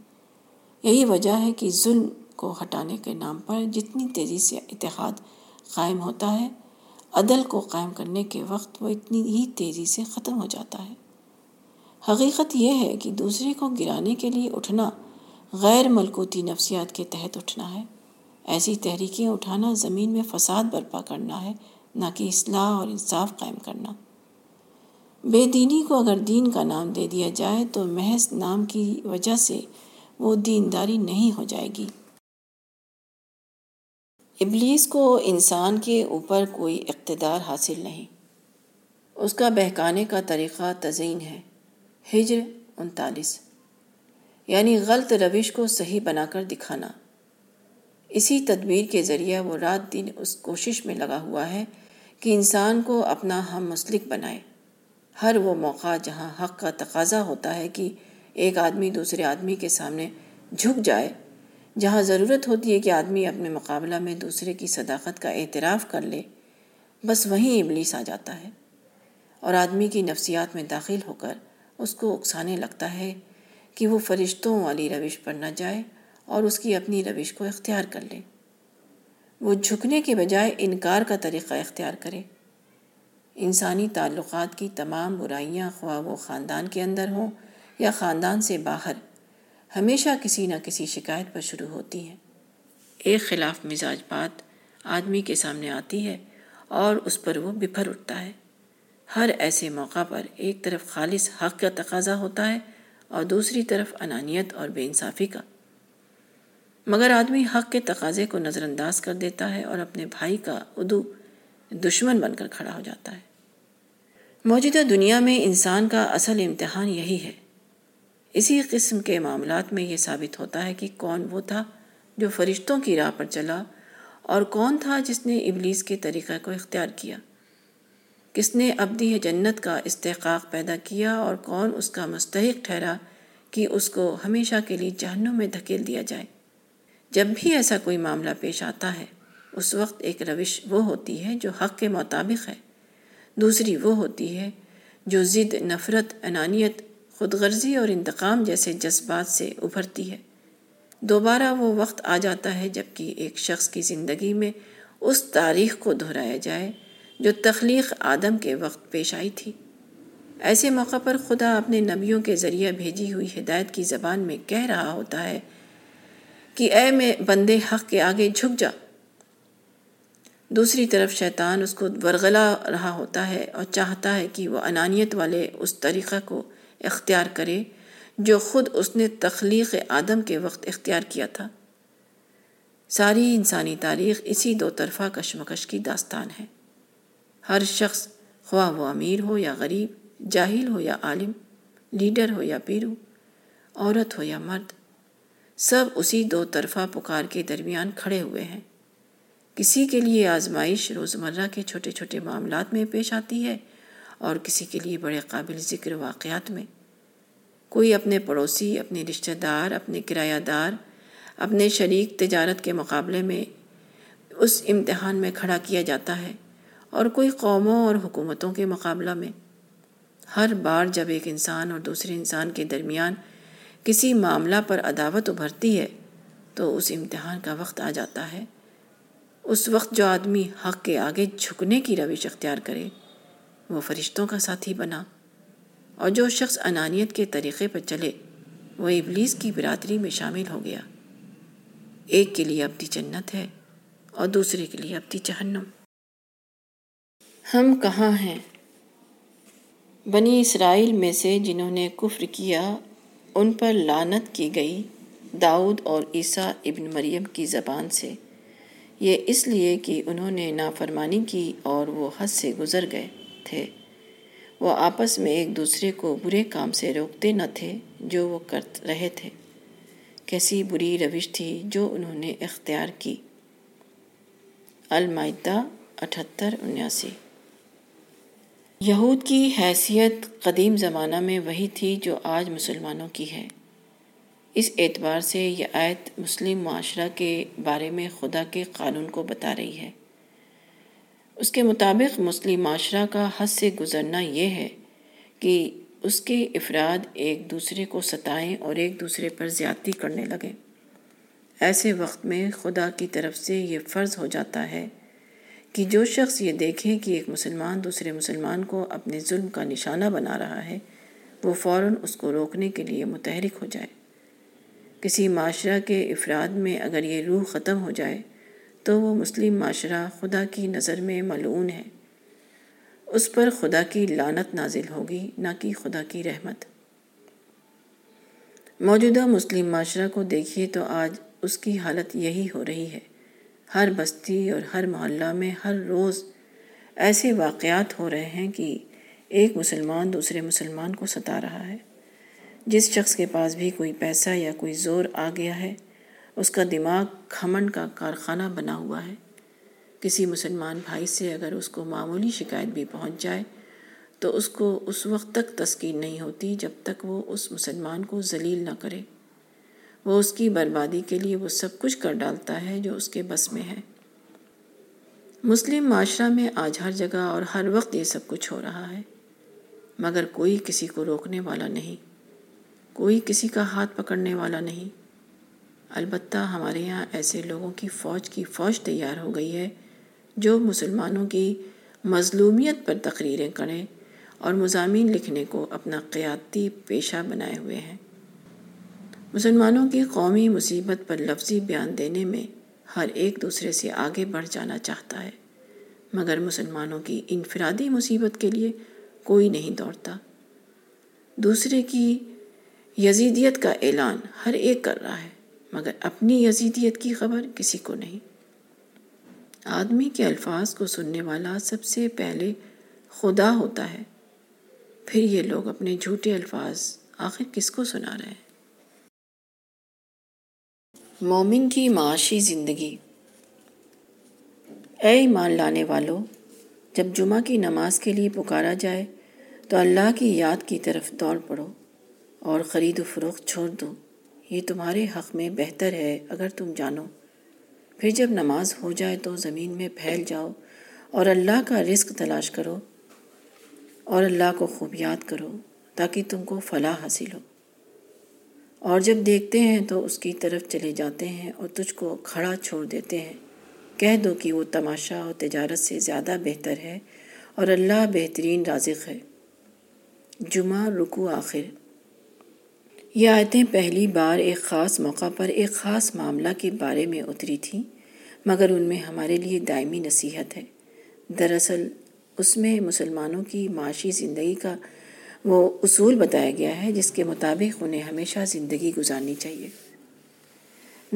[SPEAKER 1] یہی وجہ ہے کہ ظلم کو ہٹانے کے نام پر جتنی تیزی سے اتحاد قائم ہوتا ہے عدل کو قائم کرنے کے وقت وہ اتنی ہی تیزی سے ختم ہو جاتا ہے۔ حقیقت یہ ہے کہ دوسرے کو گرانے کے لیے اٹھنا غیر ملکوتی نفسیات کے تحت اٹھنا ہے۔ ایسی تحریکیں اٹھانا، زمین میں فساد برپا کرنا ہے، نہ کہ اصلاح اور انصاف قائم کرنا۔ بے دینی کو اگر دین کا نام دے دیا جائے تو محض نام کی وجہ سے وہ دینداری نہیں ہو جائے گی۔ ابلیس کو انسان کے اوپر کوئی اقتدار حاصل نہیں۔ اس کا بہکانے کا طریقہ تزئین ہے۔ ہجر انتالیس۔ یعنی غلط روش کو صحیح بنا کر دکھانا۔ اسی تدبیر کے ذریعے وہ رات دن اس کوشش میں لگا ہوا ہے کہ انسان کو اپنا ہم مسلک بنائے۔ ہر وہ موقع جہاں حق کا تقاضا ہوتا ہے کہ ایک آدمی دوسرے آدمی کے سامنے جھک جائے۔ جہاں ضرورت ہوتی ہے کہ آدمی اپنے مقابلہ میں دوسرے کی صداقت کا اعتراف کر لے، بس وہیں ابلیس آ جاتا ہے۔ اور آدمی کی نفسیات میں داخل ہو کر اس کو اکسانے لگتا ہے کہ وہ فرشتوں والی روش پر نہ جائے اور اس کی اپنی روش کو اختیار کر لے۔ وہ جھکنے کے بجائے انکار کا طریقہ اختیار کرے۔ انسانی تعلقات کی تمام برائیاں خواہ وہ خاندان کے اندر ہوں یا خاندان سے باہر ہمیشہ کسی نہ کسی شکایت پر شروع ہوتی ہیں ایک خلاف مزاج بات آدمی کے سامنے آتی ہے اور اس پر وہ بپھر اٹھتا ہے۔ ہر ایسے موقع پر ایک طرف خالص حق کا تقاضا ہوتا ہے اور دوسری طرف انانیت اور بے انصافی کا۔ مگر آدمی حق کے تقاضے کو نظر انداز کر دیتا ہے اور اپنے بھائی کا ادو دشمن بن کر کھڑا ہو جاتا ہے۔ موجودہ دنیا میں انسان کا اصل امتحان یہی ہے۔ اسی قسم کے معاملات میں یہ ثابت ہوتا ہے کہ کون وہ تھا جو فرشتوں کی راہ پر چلا اور کون تھا جس نے ابلیس کے طریقہ کو اختیار کیا۔ کس نے ابدی جنت کا استحقاق پیدا کیا اور کون اس کا مستحق ٹھہرا کہ اس کو ہمیشہ کے لیے جہنم میں دھکیل دیا جائے۔ جب بھی ایسا کوئی معاملہ پیش آتا ہے، اس وقت ایک روش وہ ہوتی ہے جو حق کے مطابق ہے۔ دوسری وہ ہوتی ہے جو ضد، نفرت، انانیت خود غرضی اور انتقام جیسے جذبات سے ابھرتی ہے۔ دوبارہ وہ وقت آ جاتا ہے جبکہ ایک شخص کی زندگی میں اس تاریخ کو دہرایا جائے جو تخلیق آدم کے وقت پیش آئی تھی۔ ایسے موقع پر خدا اپنے نبیوں کے ذریعے بھیجی ہوئی ہدایت کی زبان میں کہہ رہا ہوتا ہے کہ اے میں بندے حق کے آگے جھک جا۔ دوسری طرف شیطان اس کو ورغلا رہا ہوتا ہے اور چاہتا ہے کہ وہ انانیت والے اس طریقہ کو اختیار کرے جو خود اس نے تخلیق آدم کے وقت اختیار کیا تھا۔ ساری انسانی تاریخ اسی دو طرفہ کشمکش کی داستان ہے۔ ہر شخص خواہ وہ امیر ہو یا غریب، جاہل ہو یا عالم، لیڈر ہو یا پیرو، عورت ہو یا مرد، سب اسی دو طرفہ پکار کے درمیان کھڑے ہوئے ہیں۔ کسی کے لیے آزمائش روزمرہ کے چھوٹے چھوٹے معاملات میں پیش آتی ہے اور کسی کے لیے بڑے قابل ذکر واقعات میں۔ کوئی اپنے پڑوسی، اپنے رشتہ دار، اپنے کرایہ دار، اپنے شریک تجارت کے مقابلے میں اس امتحان میں کھڑا کیا جاتا ہے اور کوئی قوموں اور حکومتوں کے مقابلہ میں۔ ہر بار جب ایک انسان اور دوسرے انسان کے درمیان کسی معاملہ پر عداوت ابھرتی ہے، تو اس امتحان کا وقت آ جاتا ہے۔ اس وقت جو آدمی حق کے آگے جھکنے کی روش اختیار کرے وہ فرشتوں کا ساتھی بنا۔ اور جو شخص انانیت کے طریقے پر چلے، وہ ابلیس کی برادری میں شامل ہو گیا۔ ایک کے لیے اپنی جنت ہے اور دوسرے کے لیے اپنی جہنم۔ ہم کہاں ہیں؟ بنی اسرائیل میں سے جنہوں نے کفر کیا، ان پر لانت کی گئی داؤد اور عیسیٰ ابن مریم کی زبان سے۔ یہ اس لیے کہ انہوں نے نافرمانی کی اور وہ حد سے گزر گئے۔ تھے۔ وہ آپس میں ایک دوسرے کو برے کام سے روکتے نہ تھے جو وہ کر رہے تھے۔ کیسی بری روش تھی جو انہوں نے اختیار کی۔ المائدہ اٹھتر انیاسی۔ یہود کی حیثیت قدیم زمانہ میں وہی تھی جو آج مسلمانوں کی ہے۔ اس اعتبار سے یہ آیت مسلم معاشرہ کے بارے میں خدا کے قانون کو بتا رہی ہے۔ اس کے مطابق مسلم معاشرہ کا حد سے گزرنا یہ ہے کہ اس کے افراد ایک دوسرے کو ستائیں اور ایک دوسرے پر زیادتی کرنے لگیں۔ ایسے وقت میں خدا کی طرف سے یہ فرض ہو جاتا ہے کہ جو شخص یہ دیکھیں کہ ایک مسلمان دوسرے مسلمان کو اپنے ظلم کا نشانہ بنا رہا ہے، وہ فوراً اس کو روکنے کے لیے متحرک ہو جائے۔ کسی معاشرہ کے افراد میں اگر یہ روح ختم ہو جائے تو وہ مسلم معاشرہ خدا کی نظر میں ملعون ہے۔ اس پر خدا کی لانت نازل ہوگی، نہ کہ خدا کی رحمت۔ موجودہ مسلم معاشرہ کو دیکھیے تو آج اس کی حالت یہی ہو رہی ہے۔ ہر بستی اور ہر محلہ میں ہر روز ایسے واقعات ہو رہے ہیں کہ ایک مسلمان دوسرے مسلمان کو ستا رہا ہے۔ جس شخص کے پاس بھی کوئی پیسہ یا کوئی زور آ گیا ہے اس کا دماغ کھمن کا کارخانہ بنا ہوا ہے۔ کسی مسلمان بھائی سے اگر اس کو معمولی شکایت بھی پہنچ جائے، تو اس کو اس وقت تک تسکین نہیں ہوتی جب تک وہ اس مسلمان کو ذلیل نہ کرے۔ وہ اس کی بربادی کے لیے وہ سب کچھ کر ڈالتا ہے جو اس کے بس میں ہے۔ مسلم معاشرہ میں آج ہر جگہ اور ہر وقت یہ سب کچھ ہو رہا ہے۔ مگر کوئی کسی کو روکنے والا نہیں، کوئی کسی کا ہاتھ پکڑنے والا نہیں۔ البتہ ہمارے یہاں ایسے لوگوں کی فوج کی فوج تیار ہو گئی ہے جو مسلمانوں کی مظلومیت پر تقریریں کریں اور مضامین لکھنے کو اپنا قیادتی پیشہ بنائے ہوئے ہیں۔ مسلمانوں کی قومی مصیبت پر لفظی بیان دینے میں ہر ایک دوسرے سے آگے بڑھ جانا چاہتا ہے، مگر مسلمانوں کی انفرادی مصیبت کے لیے کوئی نہیں دوڑتا۔ دوسرے کی یزیدیت کا اعلان ہر ایک کر رہا ہے۔ مگر اپنی یزیدیت کی خبر کسی کو نہیں۔ آدمی کے الفاظ کو سننے والا سب سے پہلے خدا ہوتا ہے۔ پھر یہ لوگ اپنے جھوٹے الفاظ آخر کس کو سنا رہے ہیں؟ مومن کی معاشی زندگی۔ اے ایمان لانے والوں جب جمعہ کی نماز کے لیے پکارا جائے تو اللہ کی یاد کی طرف دوڑ پڑو اور خرید و فروخت چھوڑ دو۔ یہ تمہارے حق میں بہتر ہے، اگر تم جانو۔ پھر جب نماز ہو جائے تو زمین میں پھیل جاؤ اور اللہ کا رزق تلاش کرو اور اللہ کو خوب یاد کرو تاکہ تم کو فلاح حاصل ہو۔ اور جب دیکھتے ہیں تو اس کی طرف چلے جاتے ہیں اور تجھ کو کھڑا چھوڑ دیتے ہیں۔ کہہ دو کہ وہ تماشا اور تجارت سے زیادہ بہتر ہے اور اللہ بہترین رازق ہے۔ جمعہ رکو آخر۔ یہ آیتیں پہلی بار ایک خاص موقع پر ایک خاص معاملہ کے بارے میں اتری تھیں، مگر ان میں ہمارے لیے دائمی نصیحت ہے۔ دراصل، اس میں مسلمانوں کی معاشی زندگی کا وہ اصول بتایا گیا ہے، جس کے مطابق انہیں ہمیشہ زندگی گزارنی چاہیے۔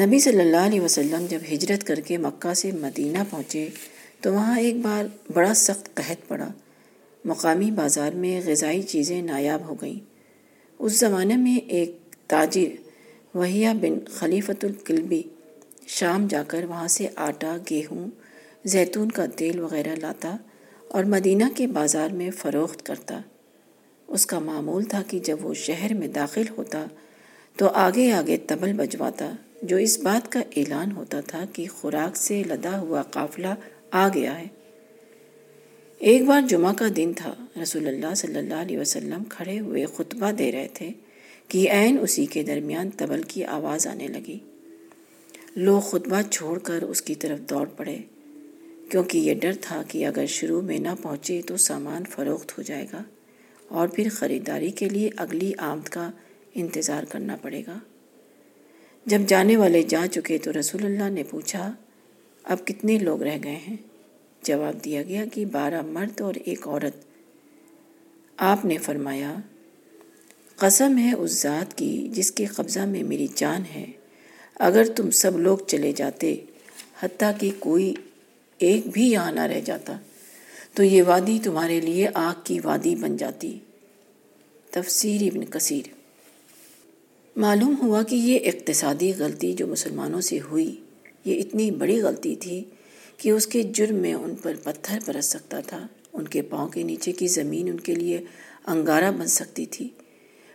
[SPEAKER 1] نبی صلی اللہ علیہ وسلم جب ہجرت کر کے مکہ سے مدینہ پہنچے، تو وہاں ایک بار بڑا سخت قحط پڑا۔ مقامی بازار میں غذائی چیزیں نایاب ہو گئیں۔ اس زمانے میں ایک تاجر وحیہ بن خلیفۃ القلبی، شام جا کر وہاں سے آٹا، گیہوں، زیتون کا تیل وغیرہ لاتا اور مدینہ کے بازار میں فروخت کرتا۔ اس کا معمول تھا کہ جب وہ شہر میں داخل ہوتا تو آگے آگے تبل بجواتا، جو اس بات کا اعلان ہوتا تھا کہ خوراک سے لدا ہوا قافلہ آ گیا ہے۔ ایک بار جمعہ کا دن تھا۔ رسول اللہ صلی اللہ علیہ وسلم کھڑے ہوئے خطبہ دے رہے تھے کہ عین اسی کے درمیان تبل کی آواز آنے لگی۔ لوگ خطبہ چھوڑ کر اس کی طرف دوڑ پڑے، کیونکہ یہ ڈر تھا کہ اگر شروع میں نہ پہنچے تو سامان فروخت ہو جائے گا اور پھر خریداری کے لیے اگلی آمد کا انتظار کرنا پڑے گا۔ جب جانے والے جا چکے تو رسول اللہ نے پوچھا، اب کتنے لوگ رہ گئے ہیں؟ جواب دیا گیا کہ بارہ مرد اور ایک عورت۔ آپ نے فرمایا، قسم ہے اس ذات کی جس کے قبضہ میں میری جان ہے۔ اگر تم سب لوگ چلے جاتے، حتیٰ کہ کوئی ایک بھی یہاں نہ رہ جاتا، تو یہ وادی تمہارے لیے آگ کی وادی بن جاتی۔ تفسیر ابن کثیر۔ معلوم ہوا کہ یہ اقتصادی غلطی جو مسلمانوں سے ہوئی، یہ اتنی بڑی غلطی تھی کہ اس کے جرم میں ان پر پتھر برس سکتا تھا۔ ان کے پاؤں کے نیچے کی زمین ان کے لیے انگارہ بن سکتی تھی۔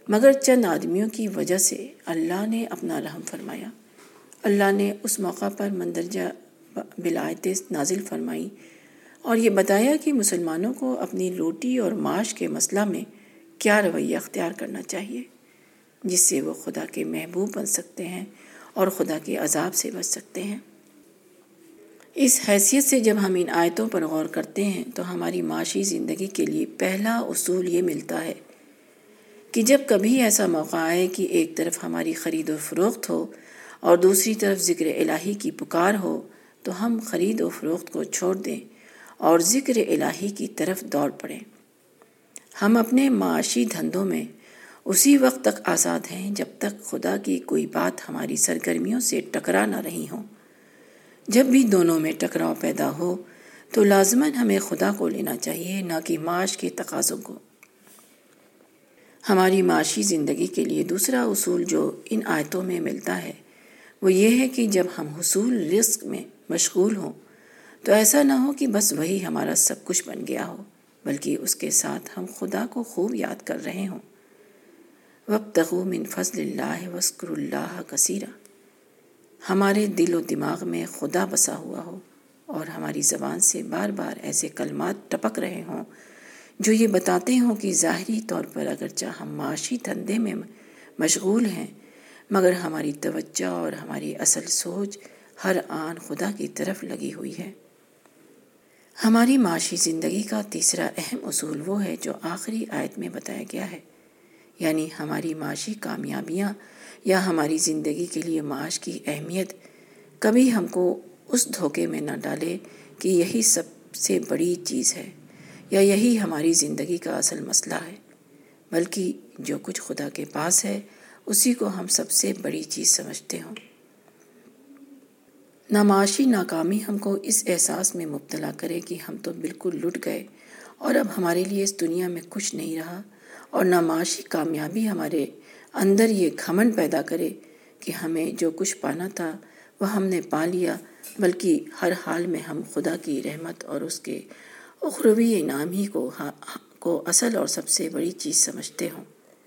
[SPEAKER 1] مگر چند آدمیوں کی وجہ سے اللہ نے اپنا رحم فرمایا۔ اللہ نے اس موقع پر مندرجہ بلایت نازل فرمائی اور یہ بتایا کہ مسلمانوں کو اپنی روٹی اور معاش کے مسئلہ میں کیا رویہ اختیار کرنا چاہیے، جس سے وہ خدا کے محبوب بن سکتے ہیں اور خدا کے عذاب سے بچ سکتے ہیں۔ اس حیثیت سے جب ہم ان آیتوں پر غور کرتے ہیں تو ہماری معاشی زندگی کے لیے پہلا اصول یہ ملتا ہے کہ جب کبھی ایسا موقع آئے کہ ایک طرف ہماری خرید و فروخت ہو اور دوسری طرف ذکر الہی کی پکار ہو تو ہم خرید و فروخت کو چھوڑ دیں اور ذکر الہی کی طرف دوڑ پڑیں۔ ہم اپنے معاشی دھندوں میں اسی وقت تک آزاد ہیں جب تک خدا کی کوئی بات ہماری سرگرمیوں سے ٹکرا نہ رہی ہوں۔ جب بھی دونوں میں ٹکراؤ پیدا ہو تو لازماً ہمیں خدا کو لینا چاہیے، نہ کہ معاش کے تقاضوں کو۔ ہماری معاشی زندگی کے لیے دوسرا اصول جو ان آیتوں میں ملتا ہے، وہ یہ ہے کہ جب ہم حصول رزق میں مشغول ہوں، تو ایسا نہ ہو کہ بس وہی ہمارا سب کچھ بن گیا ہو، بلکہ اس کے ساتھ ہم خدا کو خوب یاد کر رہے ہوں۔ وبتغو من فضل اللہ وسکر اللہ کثیرہ ہمارے دل و دماغ میں خدا بسا ہوا ہو اور ہماری زبان سے بار بار ایسے کلمات ٹپک رہے ہوں جو یہ بتاتے ہوں کہ ظاہری طور پر اگرچہ ہم معاشی دھندے میں مشغول ہیں، مگر ہماری توجہ اور ہماری اصل سوچ ہر آن خدا کی طرف لگی ہوئی ہے۔ ہماری معاشی زندگی کا تیسرا اہم اصول وہ ہے جو آخری آیت میں بتایا گیا ہے یعنی ہماری معاشی کامیابیاں یا ہماری زندگی کے لیے معاش کی اہمیت، کبھی ہم کو اس دھوکے میں نہ ڈالے کہ یہی سب سے بڑی چیز ہے یا یہی ہماری زندگی کا اصل مسئلہ ہے، بلکہ جو کچھ خدا کے پاس ہے، اسی کو ہم سب سے بڑی چیز سمجھتے ہوں۔ نامعاشی ناکامی ہم کو اس احساس میں مبتلا کرے کہ ہم تو بالکل لٹ گئے اور اب ہمارے لیے اس دنیا میں کچھ نہیں رہا اور نامعاشی کامیابی ہمارے اندر یہ گھمن پیدا کرے کہ ہمیں جو کچھ پانا تھا وہ ہم نے پا لیا، بلکہ ہر حال میں ہم خدا کی رحمت اور اس کے اخروی انعام ہی کو ہاں، کو اصل اور سب سے بڑی چیز سمجھتے ہوں۔